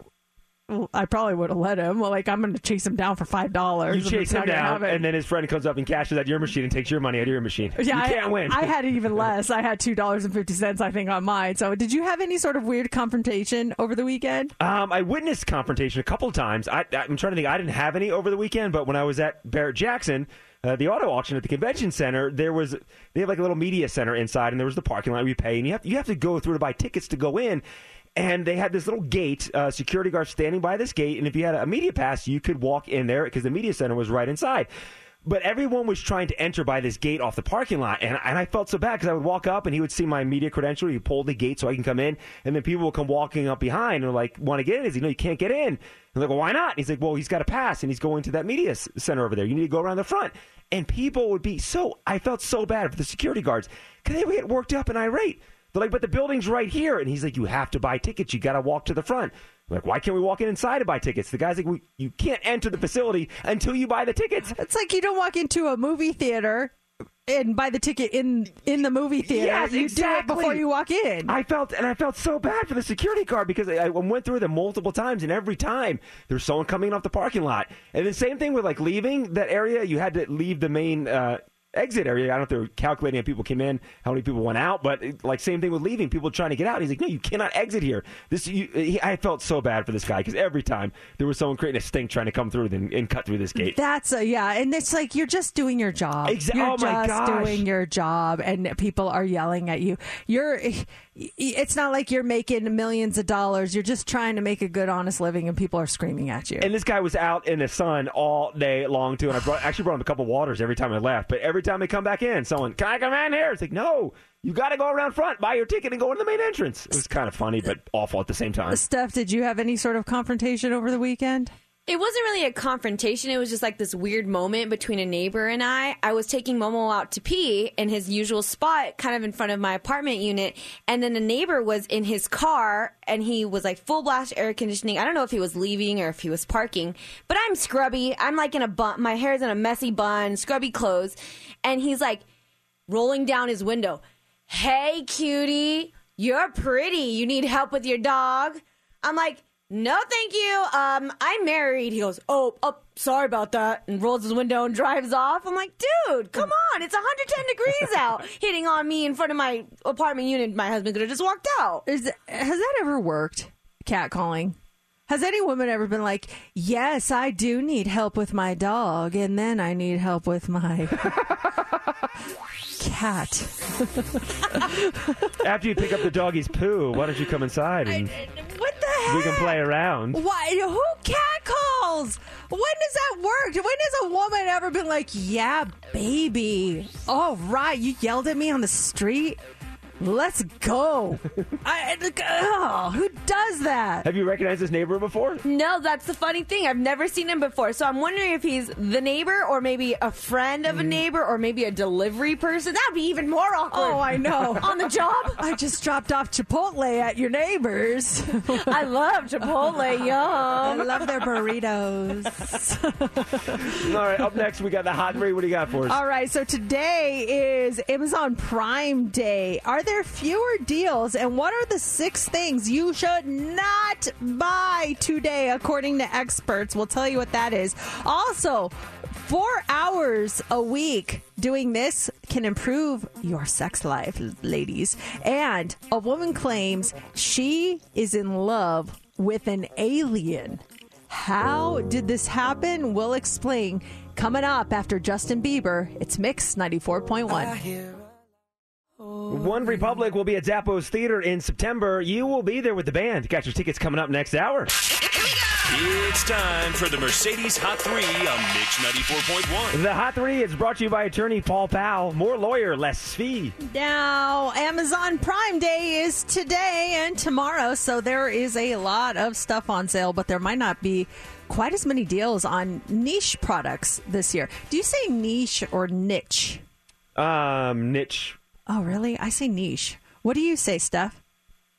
I probably would have let him. Well, like I'm going to chase him down for five dollars. You chase him down, and then his friend comes up and cashes out your machine and takes your money out of your machine. yeah, you can't I, win. I had even less. I had two dollars and fifty cents, I think, on mine. So, did you have any sort of weird confrontation over the weekend? Um, I witnessed confrontation a couple of times. I, I'm trying to think. I didn't have any over the weekend, but when I was at Barrett Jackson, uh, the auto auction at the convention center, there was they have like a little media center inside, and there was the parking lot we pay, and you have you have to go through to buy tickets to go in. And they had this little gate, uh, security guard standing by this gate, and if you had a media pass, you could walk in there because the media center was right inside. But everyone was trying to enter by this gate off the parking lot, and, and I felt so bad because I would walk up and he would see my media credential. He'd pull the gate so I can come in, and then people would come walking up behind and like want to get in. He's like, "No, you can't get in." I'm like, "Well, why not?" He's like, "Well, he's got a pass, and he's going to that media center over there. You need to go around the front." And people would be so. I felt so bad for the security guards because they would get worked up and irate. They're like, "But the building's right here," and he's like, "You have to buy tickets. You got to walk to the front." I'm like, why can't we walk in inside to buy tickets? The guy's like, we, you can't enter the facility until you buy the tickets. It's like you don't walk into a movie theater and buy the ticket in in the movie theater. Yes, you exactly. do it before you walk in. I felt and I felt so bad for the security guard because I, I went through them multiple times, and every time there's someone coming off the parking lot. And the same thing with like leaving that area, you had to leave the main. Uh, Exit area. I don't know if they're calculating how people came in, how many people went out, but it- like same thing with leaving. People trying to get out. He's like, no, you cannot exit here. This, you, he, I felt so bad for this guy because every time there was someone creating a stink trying to come through and, and cut through this gate. That's a yeah, and it's like you're just doing your job. Exactly. You're oh my just gosh. doing your job, and people are yelling at you. You're. It's not like you're making millions of dollars. You're just trying to make a good, honest living, and people are screaming at you. And this guy was out in the sun all day long too. And I brought, actually brought him a couple of waters every time I left. But every time I come back in, someone, can I come in here? It's like, no, you got to go around front, buy your ticket, and go into the main entrance. It was kind of funny, but awful at the same time. Steph, did you have any sort of confrontation over the weekend? It wasn't really a confrontation. It was just like this weird moment between a neighbor and I. I was taking Momo out to pee in his usual spot, kind of in front of my apartment unit. And then a neighbor was in his car and he was like full blast air conditioning. I don't know if he was leaving or if he was parking, but I'm scrubby. I'm like in a bun. My hair's in a messy bun, scrubby clothes. And he's like rolling down his window. Hey, cutie, you're pretty. You need help with your dog? I'm like, no, thank you. Um, I'm married. He goes, oh, oh, sorry about that, and rolls his window and drives off. I'm like, dude, come on, it's 110 degrees out, hitting on me in front of my apartment unit. My husband could have just walked out. Is has that ever worked? Cat calling. Has any woman ever been like, "Yes, I do need help with my dog, and then I need help with my cat"? After you pick up the doggy's poo, why don't you come inside and what the heck? we can play around? Why? Who cat calls? When does that work? When has a woman ever been like, "Yeah, baby"? Oh, right. You yelled at me on the street. Let's go. I, oh, who does that? Have you recognized this neighbor before? No, that's the funny thing. I've never seen him before. So I'm wondering if he's the neighbor or maybe a friend of a hmm. neighbor or maybe a delivery person. That would be even more awkward. Oh, I know. On the job? I just dropped off Chipotle at your neighbors. I love Chipotle. Yum. I love their burritos. All right, up next we got the hot three. What do you got for us? All right, so today is Amazon Prime Day. Are there fewer deals, and what are the six things you should not buy today, according to experts? We'll tell you what that is. Also, four hours a week doing this can improve your sex life, ladies. And a woman claims she is in love with an alien. How did this happen? We'll explain coming up after Justin Bieber. It's Mix 94.1. One Republic will be at Zappos Theater in September. You will be there with the band. Got your tickets coming up next hour. It's time for the Mercedes Hot 3 on Mix 94.1. The Hot Three is brought to you by attorney Paul Powell. More lawyer, less fee. Now, Amazon Prime Day is today and tomorrow, so there is a lot of stuff on sale, but there might not be quite as many deals on niche products this year. Do you say niche or niche? Um, niche. Oh, really? I say niche. What do you say, Steph?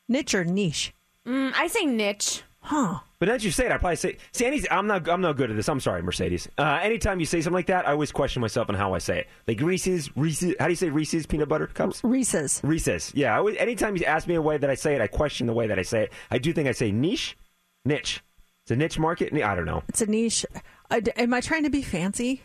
Niche or niche? Mm, I say niche. Huh. But as you say it, I probably say. See, any, I'm not. I'm not good at this. I'm sorry, Mercedes. Uh, anytime you say something like that, I always question myself on how I say it. Like Reese's, Reese's. How do you say Reese's peanut butter cups? Reese's. Reese's. Yeah. I always, anytime you ask me a way that I say it, I question the way that I say it. I do think I say niche, niche. It's a niche market. I don't know. It's a niche. I, am I trying to be fancy?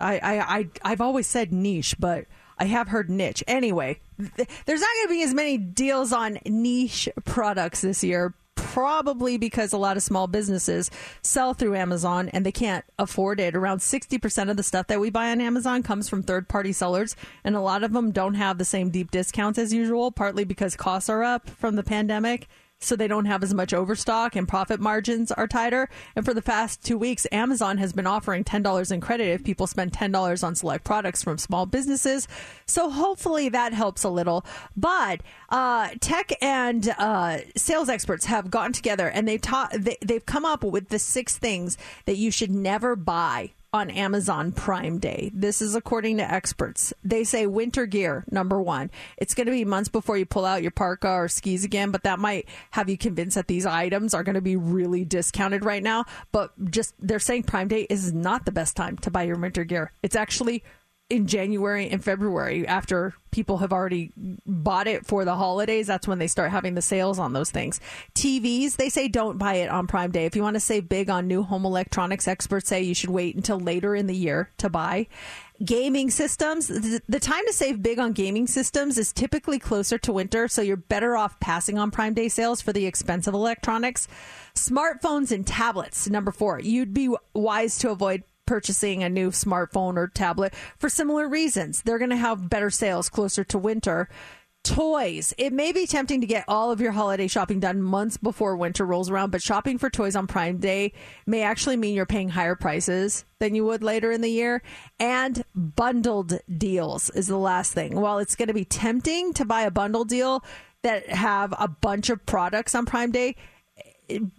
I, I, I, I've always said niche, but I have heard niche. Anyway, th- there's not going to be as many deals on niche products this year. Probably because a lot of small businesses sell through Amazon and they can't afford it. Around 60% of the stuff that we buy on Amazon comes from third party sellers, and a lot of them don't have the same deep discounts as usual, partly because costs are up from the pandemic. So they don't have as much overstock and profit margins are tighter. And for the past two weeks, Amazon has been offering $10 in credit if people spend $10 on select products from small businesses. So hopefully that helps a little. But uh, tech and uh, sales experts have gotten together and they've, taught, they, they've come up with the six things that you should never buy on Amazon Prime Day. This is according to experts. They say winter gear, number one. It's going to be months before you pull out your parka or skis again, but that might have you convinced that these items are going to be really discounted right now. But just they're saying Prime Day is not the best time to buy your winter gear. It's actually in January and February after people have already bought it for the holidays. That's when they start having the sales on those things. TVs, they say don't buy it on Prime Day. If you want to save big on new home electronics, experts say you should wait until later in the year to buy. Gaming systems, the time to save big on gaming systems is typically closer to winter, so you're better off passing on Prime Day sales for the expensive electronics. Smartphones and tablets, number four. You'd be wise to avoid purchasing a new smartphone or tablet for similar reasons. They're going to have better sales closer to winter. Toys. It may be tempting to get all of your holiday shopping done months before winter rolls around, but shopping for toys on Prime Day may actually mean you're paying higher prices than you would later in the year. And bundled deals is the last thing. While it's going to be tempting to buy a bundle deal that have a bunch of products on Prime Day,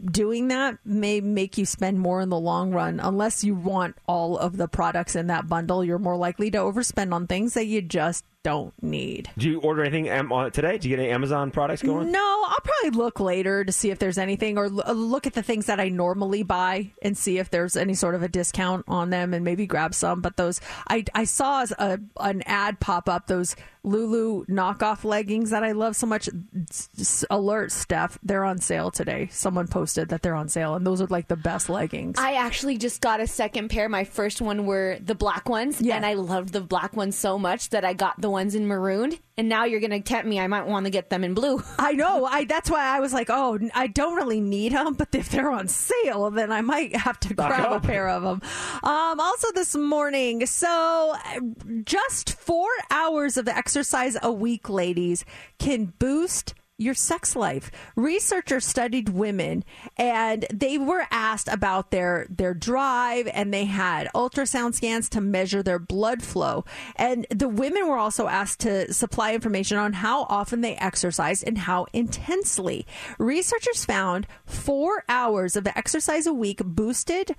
doing that may make you spend more in the long run. Unless you want all of the products in that bundle, you're more likely to overspend on things that you just don't need. Do you order anything on uh, today? Do you get any Amazon products going? No, I'll probably look later to see if there's anything or uh, look at the things that I normally buy and see if there's any sort of a discount on them and maybe grab some. But those, I, I saw a, an ad pop up, those Lulu knockoff leggings that I love so much. S- s- Alert, Steph, they're on sale today. Someone posted that they're on sale and those are like the best leggings. I actually just got a second pair. My first one were the black ones, yeah. and I loved the black ones so much that I got the ones in maroon. And now you're going to tempt me. I might want to get them in blue. I know. I that's why I was like, oh, I don't really need them, but if they're on sale, then I might have to Stock grab up. a pair of them. Um, also this morning, so uh, just four hours of exercise a week, ladies, can boost your sex life. Researchers studied women and they were asked about their their drive and they had ultrasound scans to measure their blood flow. And the women were also asked to supply information on how often they exercise and how intensely. Researchers found 4 hours of exercise a week boosted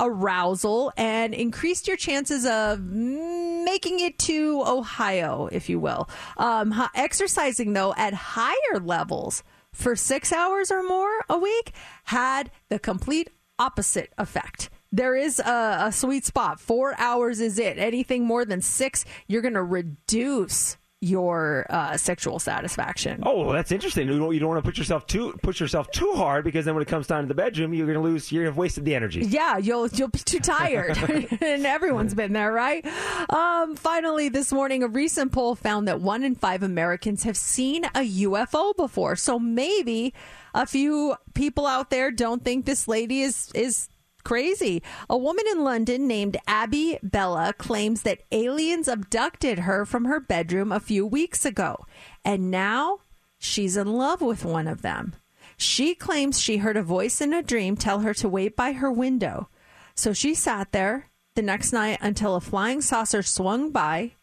arousal and increased your chances of making it to Ohio, if you will. Um, exercising, though, at higher levels for six hours or more a week had the complete opposite effect. There is a, a sweet spot. Four hours is it. Anything more than six, you're going to reduce your uh, sexual satisfaction. Oh, well, that's interesting. You don't, you don't want to put yourself too push yourself too hard because then when it comes down to the bedroom, you're going to lose. You're going to have wasted the energy. Yeah, you'll you'll be too tired, and everyone's been there, right? Um, finally, this morning, a recent poll found that one in five Americans have seen a UFO before. So maybe a few people out there don't think this lady is is crazy. A woman in London named Abby Bella claims that aliens abducted her from her bedroom a few weeks ago, and now she's in love with one of them. She claims she heard a voice in a dream tell her to wait by her window. So she sat there the next night until a flying saucer swung by,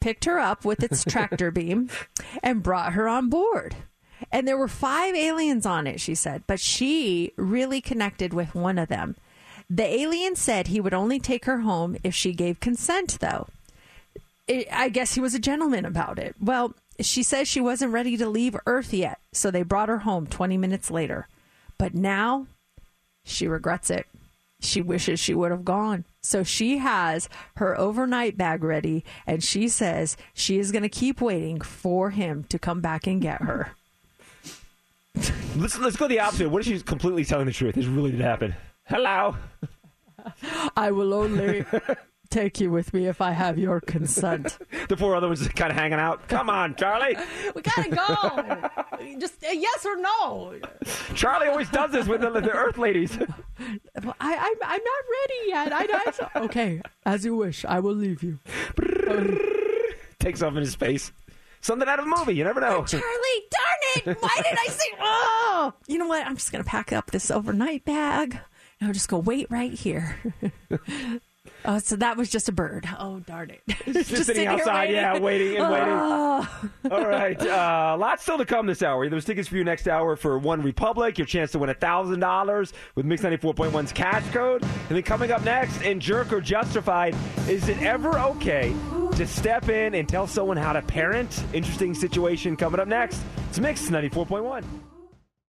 picked her up with its tractor beam, and brought her on board. And there were five aliens on it, she said, but she really connected with one of them. The alien said he would only take her home if she gave consent, though. I guess he was a gentleman about it. Well, she says she wasn't ready to leave Earth yet, so they brought her home 20 minutes later. But now she regrets it. She wishes she would have gone. So she has her overnight bag ready, and she says she is going to keep waiting for him to come back and get her. Let's let's go the opposite. What if she's completely telling the truth? This really did happen. Hello. I will only take you with me if I have your consent. The four other ones are kind of hanging out. Come on, Charlie. We gotta go. Just a yes or no. Charlie always does this with the, the Earth ladies. I, I'm, I'm not ready yet. I, I, okay, as you wish. I will leave you. Takes off in his face. Something out of a movie. You never know. Charlie, darn it! Why did I say? Oh, you know what? I'm just gonna pack up this overnight bag I'll just go wait right here. oh, so that was just a bird. Oh, darn it! Just, sitting sitting outside, yeah, waiting and waiting. Oh. All right, uh, lots still to come this hour. There's tickets for you next hour for OneRepublic, your chance to win thousand dollars with Mix 94.1's cash code, and then coming up next in Jerk or Justified, is it ever okay to step in and tell someone how to parent? Interesting situation coming up next. It's Mix 94.1.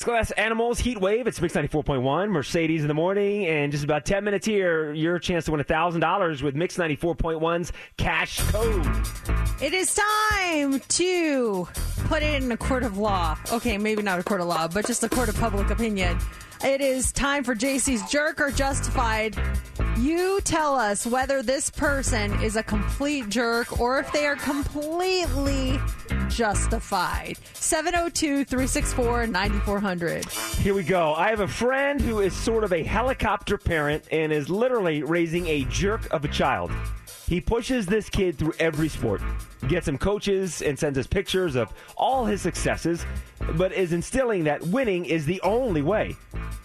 It's Glass Animals Heat Wave. It's Mix 94.1, Mercedes in the morning. And just about 10 minutes here, your chance to win $1,000 with Mix 94.1's cash code. It is time to put it in a court of law. Okay, maybe not a court of law, but just a court of public opinion. It is time for JC's jerk or justified. You tell us whether this person is a complete jerk or if they are completely justified. 702 364 9400. Here we go. I have a friend who is sort of a helicopter parent and is literally raising a jerk of a child. He pushes this kid through every sport, gets him coaches, and sends us pictures of all his successes, but is instilling that winning is the only way.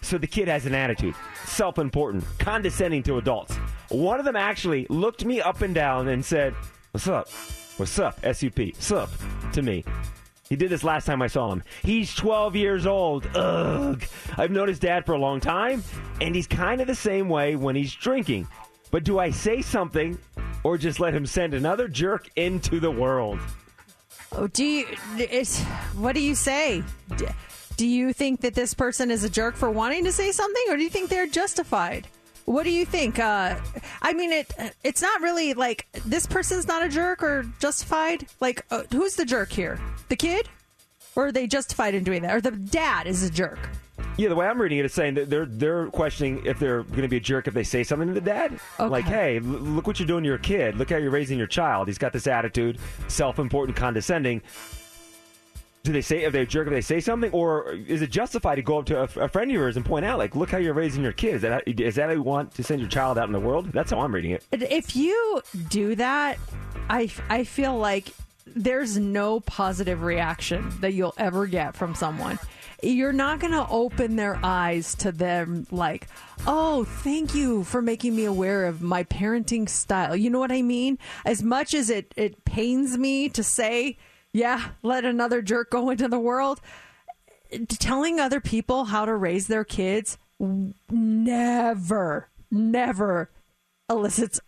So the kid has an attitude, self important, condescending to adults. One of them actually looked me up and down and said, What's up? What's up? SUP. Sup to me. He did this last time I saw him. He's 12 years old. Ugh. I've known his dad for a long time, and he's kind of the same way when he's drinking. But do I say something or just let him send another jerk into the world? Oh, do you, it's, what do you say? Do you think that this person is a jerk for wanting to say something, or do you think they're justified? What do you think? Uh, I mean, it it's not really like this person's not a jerk or justified. Like, uh, who's the jerk here? The kid, or are they justified in doing that? Or the dad is a jerk? Yeah, the way I'm reading it is saying that they're they're questioning if they're going to be a jerk if they say something to the dad. Like, hey, look what you're doing to your kid. Look how you're raising your child. He's got this attitude, self-important, condescending. Do they say if they're jerk if they say something, or is it justified to go up to a, a friend of yours and point out, like, look how you're raising your kids Is that that how you want to send your child out in the world? That's how I'm reading it. If you do that, I I feel like there's no positive reaction that you'll ever get from someone. You're not going to open their eyes to them like, "Oh, thank you for making me aware of my parenting style." You know what I mean? As much as it it pains me to say, "Yeah, let another jerk go into the world." telling other people how to raise their kids never, never elicits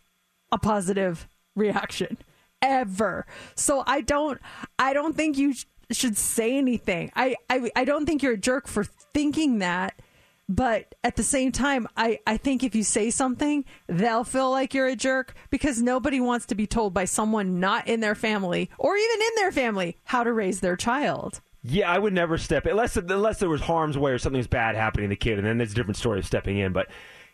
a positive reaction ever. So I don't, I don't think you sh- should say anything. I, I, I don't think you're a jerk for thinking that. But at the same time, I, I think if you say something, they'll feel like you're a jerk because nobody wants to be told by someone not in their family or even in their family how to raise their child. Yeah, I would never step unless unless there was harm's way or something's bad happening to the kid, and then there's a different story of stepping in. But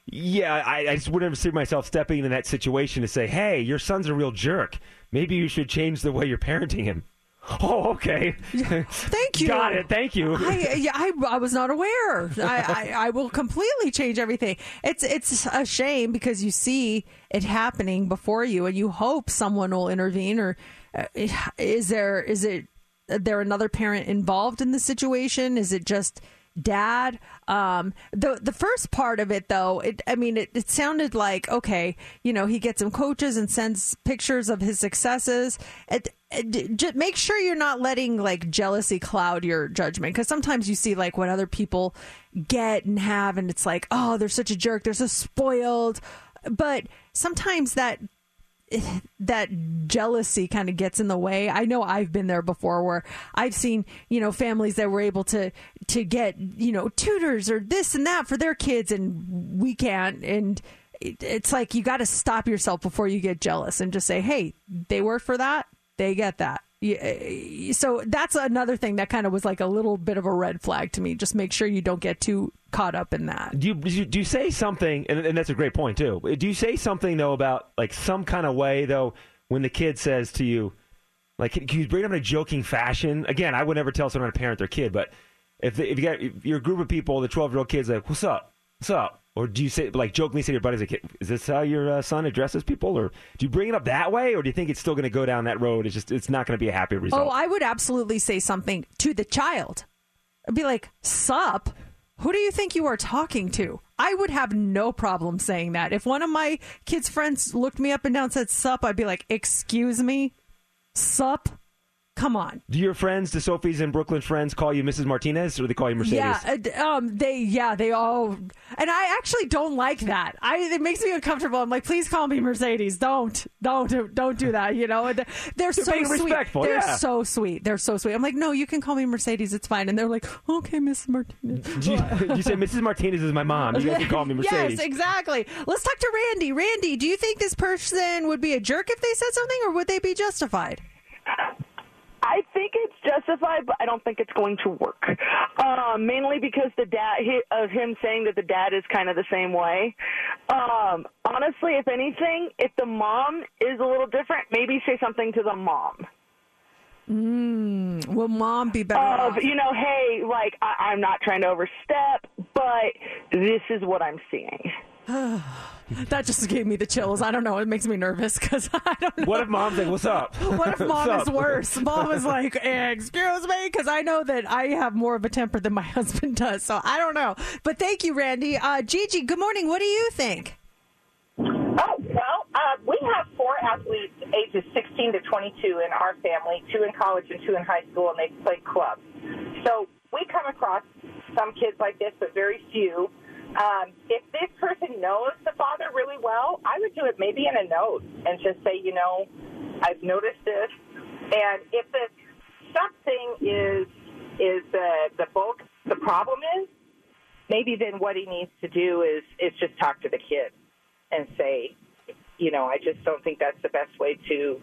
yeah, I, I just wouldn't see myself stepping in that situation to say, "Hey, your son's a real jerk. Maybe you should change the way you're parenting him." Oh, okay. Thank you. Got it. Thank you. I, yeah, I, I was not aware. I, I, I will completely change everything. It's it's a shame because you see it happening before you, and you hope someone will intervene. Or uh, is there is it there another parent involved in the situation? Is it just dad? Um, the the first part of it, though, it I mean, it, it sounded like okay, you know, he gets some coaches and sends pictures of his successes. It, Uh, make sure you're not letting like jealousy cloud your judgment because sometimes you see like what other people get and have, and it's like, oh, they're such a jerk, they're so spoiled. But sometimes that that jealousy kind of gets in the way. I know I've been there before where I've seen, you know, families that were able to to get, you know, tutors or this and that for their kids and we can't and it, it's like you got to stop yourself before you get jealous and just say, "Hey, they work for that. They get that." Yeah, So that's another thing that kind of was like a little bit of a red flag to me. Just make sure you don't get too caught up in that. Do you, do you say something, and, and that's a great point too. Do you say something though about like some kind of way though when the kid says to you, like, can you bring it up in a joking fashion? Again, I would never tell someone to parent their kid, but if if you got if you're group of people, the 12 year old kid's like, "What's up? What's up?" Or do you say like jokingly say to your buddies, like, "Is this how your uh, son addresses people?" Or do you bring it up that way, or do you think it's still going to go down that road? It's just it's not going to be a happy result. Oh, I would absolutely say something to the child. I'd be like, "Sup? Who do you think you are talking to?" I would have no problem saying that. If one of my kids' friends looked me up and down and said "sup," I'd be like, "Excuse me, sup." Come on. Do your friends, the Sophies and Brooklyn friends, call you Mrs. Martinez, or do they call you Mercedes? Yeah, uh, um, they yeah they all, and I actually don't like that. I it makes me uncomfortable. I'm like, please call me Mercedes. Don't don't don't do that. You know, they're, they're so being sweet. respectful, They're yeah. so sweet. They're so sweet. I'm like, no, you can call me Mercedes. It's fine. And they're like, okay, Mrs. Martinez. You, you say Mrs. Martinez is my mom? You guys can call me Mercedes. Yes, exactly. Let's talk to Randy. Randy, do you think this person would be a jerk if they said something, or would they be justified? I think it's justified, but I don't think it's going to work. Um, mainly because the dad he, of him saying that the dad is kind of the same way. Um, honestly, if anything, if the mom is a little different, maybe say something to the mom. Mm, will mom be better Of off? you know, hey, like I, I'm not trying to overstep, but this is what I'm seeing. that just gave me the chills. I don't know. It makes me nervous because I don't know. What if mom's like, "What's up?" What if mom is worse? Mom is like, excuse me, because I know that I have more of a temper than my husband does. So I don't know. But thank you, Randy. Uh, Gigi, good morning. What do you think? Oh, well, uh, we have four athletes ages 16 to 22 in our family, two in college and two in high school, and they play clubs. So we come across some kids like this, but very few. Um, if this person knows the father really well, I would do it maybe in a note and just say, you know, I've noticed this. And if the something is is the the bulk the problem is, maybe then what he needs to do is is just talk to the kid and say, you know, I just don't think that's the best way to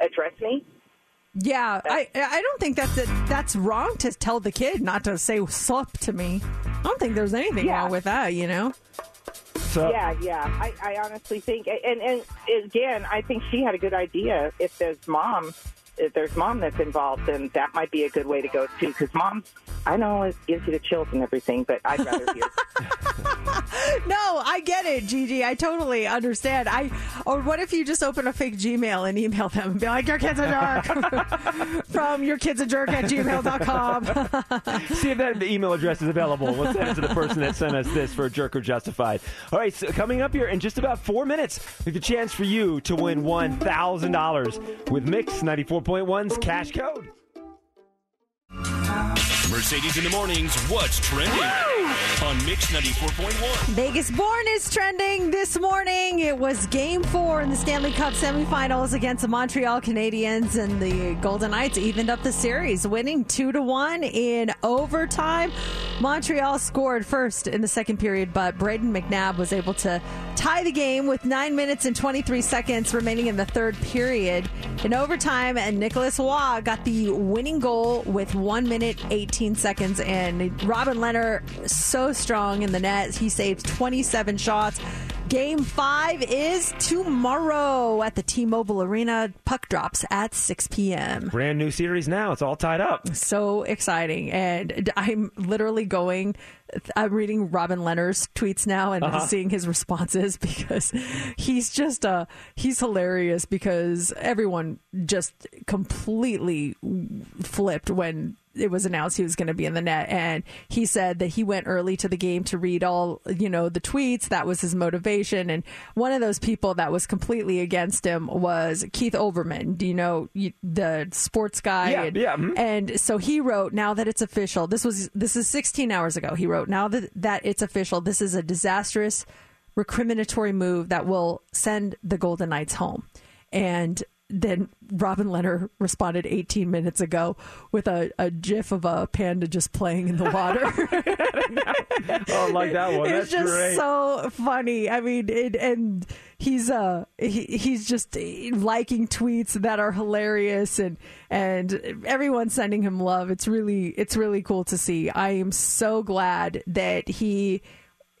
address me. Yeah, I I don't think that's that's wrong to tell the kid not to say sup to me. I don't think there's anything Yeah. wrong with that. You know. So, yeah, yeah. I, I honestly think, and and again, I think she had a good idea. If there's mom, if there's mom that's involved, then that might be a good way to go too. Because mom, I know it gives you the chills and everything, but I'd rather hear. No, I get it, Gigi. I totally understand. I or what if you just open a fake Gmail and email them and be like, "Your kid's a jerk," from your kid's a jerk at gmail.com. See if that email address is available. We'll send it to the person that sent us this for Jerk or Justified. All right, so coming up here in just about four minutes, we have a chance for you to win $1,000 with Mix 94.1's Cash Code. Mercedes in the mornings. What's trending on Mix 94.1? Vegas Born is trending this morning. It was game four in the Stanley Cup semifinals against the Montreal Canadiens, and the Golden Knights evened up the series, winning two to one in overtime. Montreal scored first in the second period, but Brayden McNabb was able to tie the game with nine minutes and 23 seconds remaining in the third period. In overtime, and Nicolas Roy got the winning goal with one minute 18 seconds. And Robin Lehner so strong in the net. He saved 27 shots. Game five is tomorrow at the T-Mobile Arena. Puck drops at 6 p.m. Brand new series now. It's all tied up. So exciting. And I'm literally going, I'm reading Robin Lehner's tweets now and Uh-huh. seeing his responses because he's just, uh, he's hilarious because everyone just completely flipped when it was announced he was going to be in the net and he said that he went early to the game to read all you know the tweets. That was his motivation and one of those people that was completely against him was Keith Olbermann do you know the sports guy? Yeah, and, yeah, mhm. and so he wrote now that it's official this was this is 16 hours ago he wrote now that that it's official this is a disastrous recriminatory move that will send the Golden Knights home. And then Robin Lehner responded 18 minutes ago with a, a gif of a panda just playing in the water. Oh, I like that one. it's That's just great. so funny. I mean, it, and he's uh he, he's just liking tweets that are hilarious and and everyone's sending him love. It's really it's really cool to see. I am so glad that he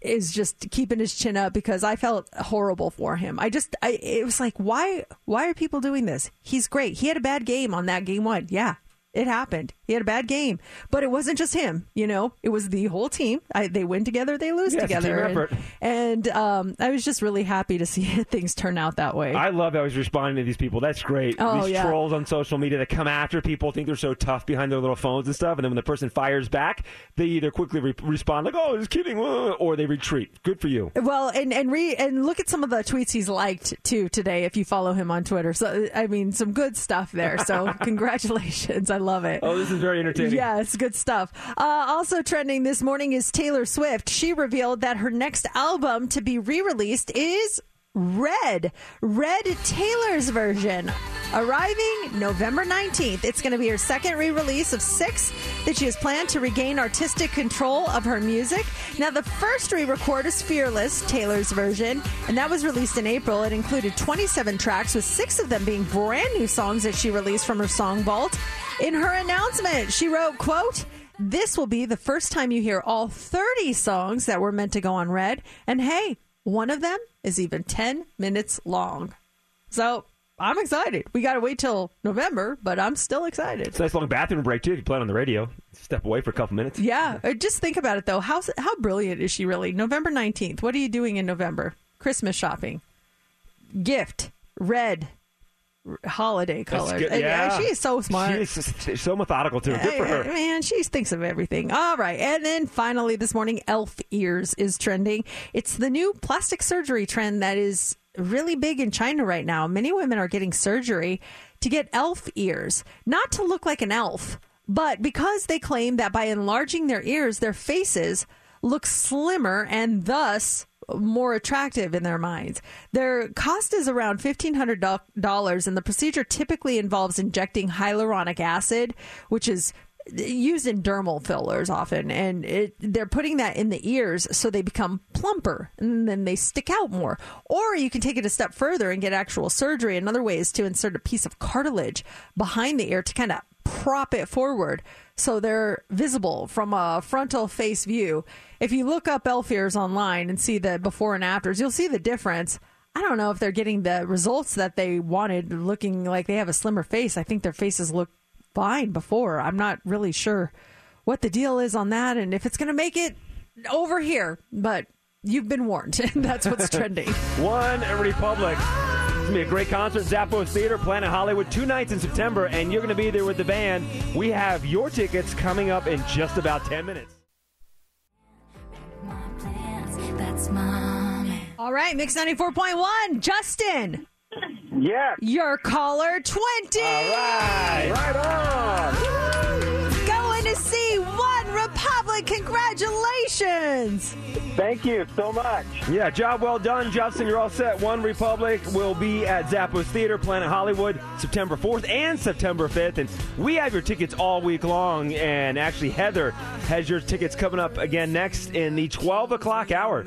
is just keeping his chin up because I felt horrible for him. I just I it was like why why are people doing this? He's great. He had a bad game on that game one. Yeah. It happened. He had a bad game, but it wasn't just him. You know, it was the whole team. I, they win together, they lose Yeah, a team together, effort. and, and um, I was just really happy to see things turn out that way. I love how he's responding to these people. That's great. Oh, these yeah. trolls on social media that come after people, think they're so tough behind their little phones and stuff, and then when the person fires back, they either quickly re- respond like, "Oh, just kidding," or they retreat. Good for you. Well, and and re and look at some of the tweets he's liked too today. If you follow him on Twitter, so I mean, some good stuff there. So congratulations, I love it. Oh, this is very entertaining. It's good stuff. Uh, also trending this morning is Taylor Swift. She revealed that her next album to be re-released is Red. Red Taylor's version. Arriving November 19th. It's going to be her second re release of six that she has planned to regain artistic control of her music. Now, the first re record is Fearless, Taylor's version, and that was released in April. It included 27 tracks, with six of them being brand new songs that she released from her song vault. In her announcement, she wrote, quote, this will be the first time you hear all 30 songs that were meant to go on Red. And hey, one of them is even 10 minutes long. So I'm excited. We got to wait till November, but I'm still excited. It's a nice long bathroom break too. If you play it on the radio, step away for a couple minutes. Yeah, uh, just think about it though. How how brilliant is she really? November 19th. What are you doing in November? Christmas shopping. Gift. Red. Holiday colors. good. Uh, Yeah. She is so smart. She is so methodical too. Good for her. Man, she thinks of everything. All right. And then finally this morning, elf ears is trending. It's the new plastic surgery trend that is really big in China right now. Many women are getting surgery to get elf ears, not to look like an elf, but because they claim that by enlarging their ears, their faces look slimmer and thus more attractive in their minds. Their cost is around $1,500, and the procedure typically involves injecting hyaluronic acid, which is used in dermal fillers often and it, they're putting that in the ears so they become plumper and then they stick out more. Or you can take it a step further and get actual surgery. Another way is to insert a piece of cartilage behind the ear to kind of prop it forward so they're visible from a frontal face view if you look up elf ears online and see the before and afters you'll see the difference I don't know if they're getting the results that they wanted, looking like they have a slimmer face. I think their faces look fine before. I'm not really sure what the deal is on that and if it's going to make it over here, but you've been warned. That's what's trending. One Republic. It's going to be a great concert. Zappos Theater, Planet Hollywood, two nights in September, and you're going to be there with the band. We have your tickets coming up in just about 10 minutes. All right, Mix 94.1, Justin. Yeah. Your caller 20. All right. Right on. Going to see OneRepublic. Congratulations. Thank you so much. Yeah, job well done, Justin. You're all set. OneRepublic will be at Zappos Theater, Planet Hollywood, September 4th and September 5th. And we have your tickets all week long. And actually, Heather has your tickets coming up again next in the 12 o'clock hour.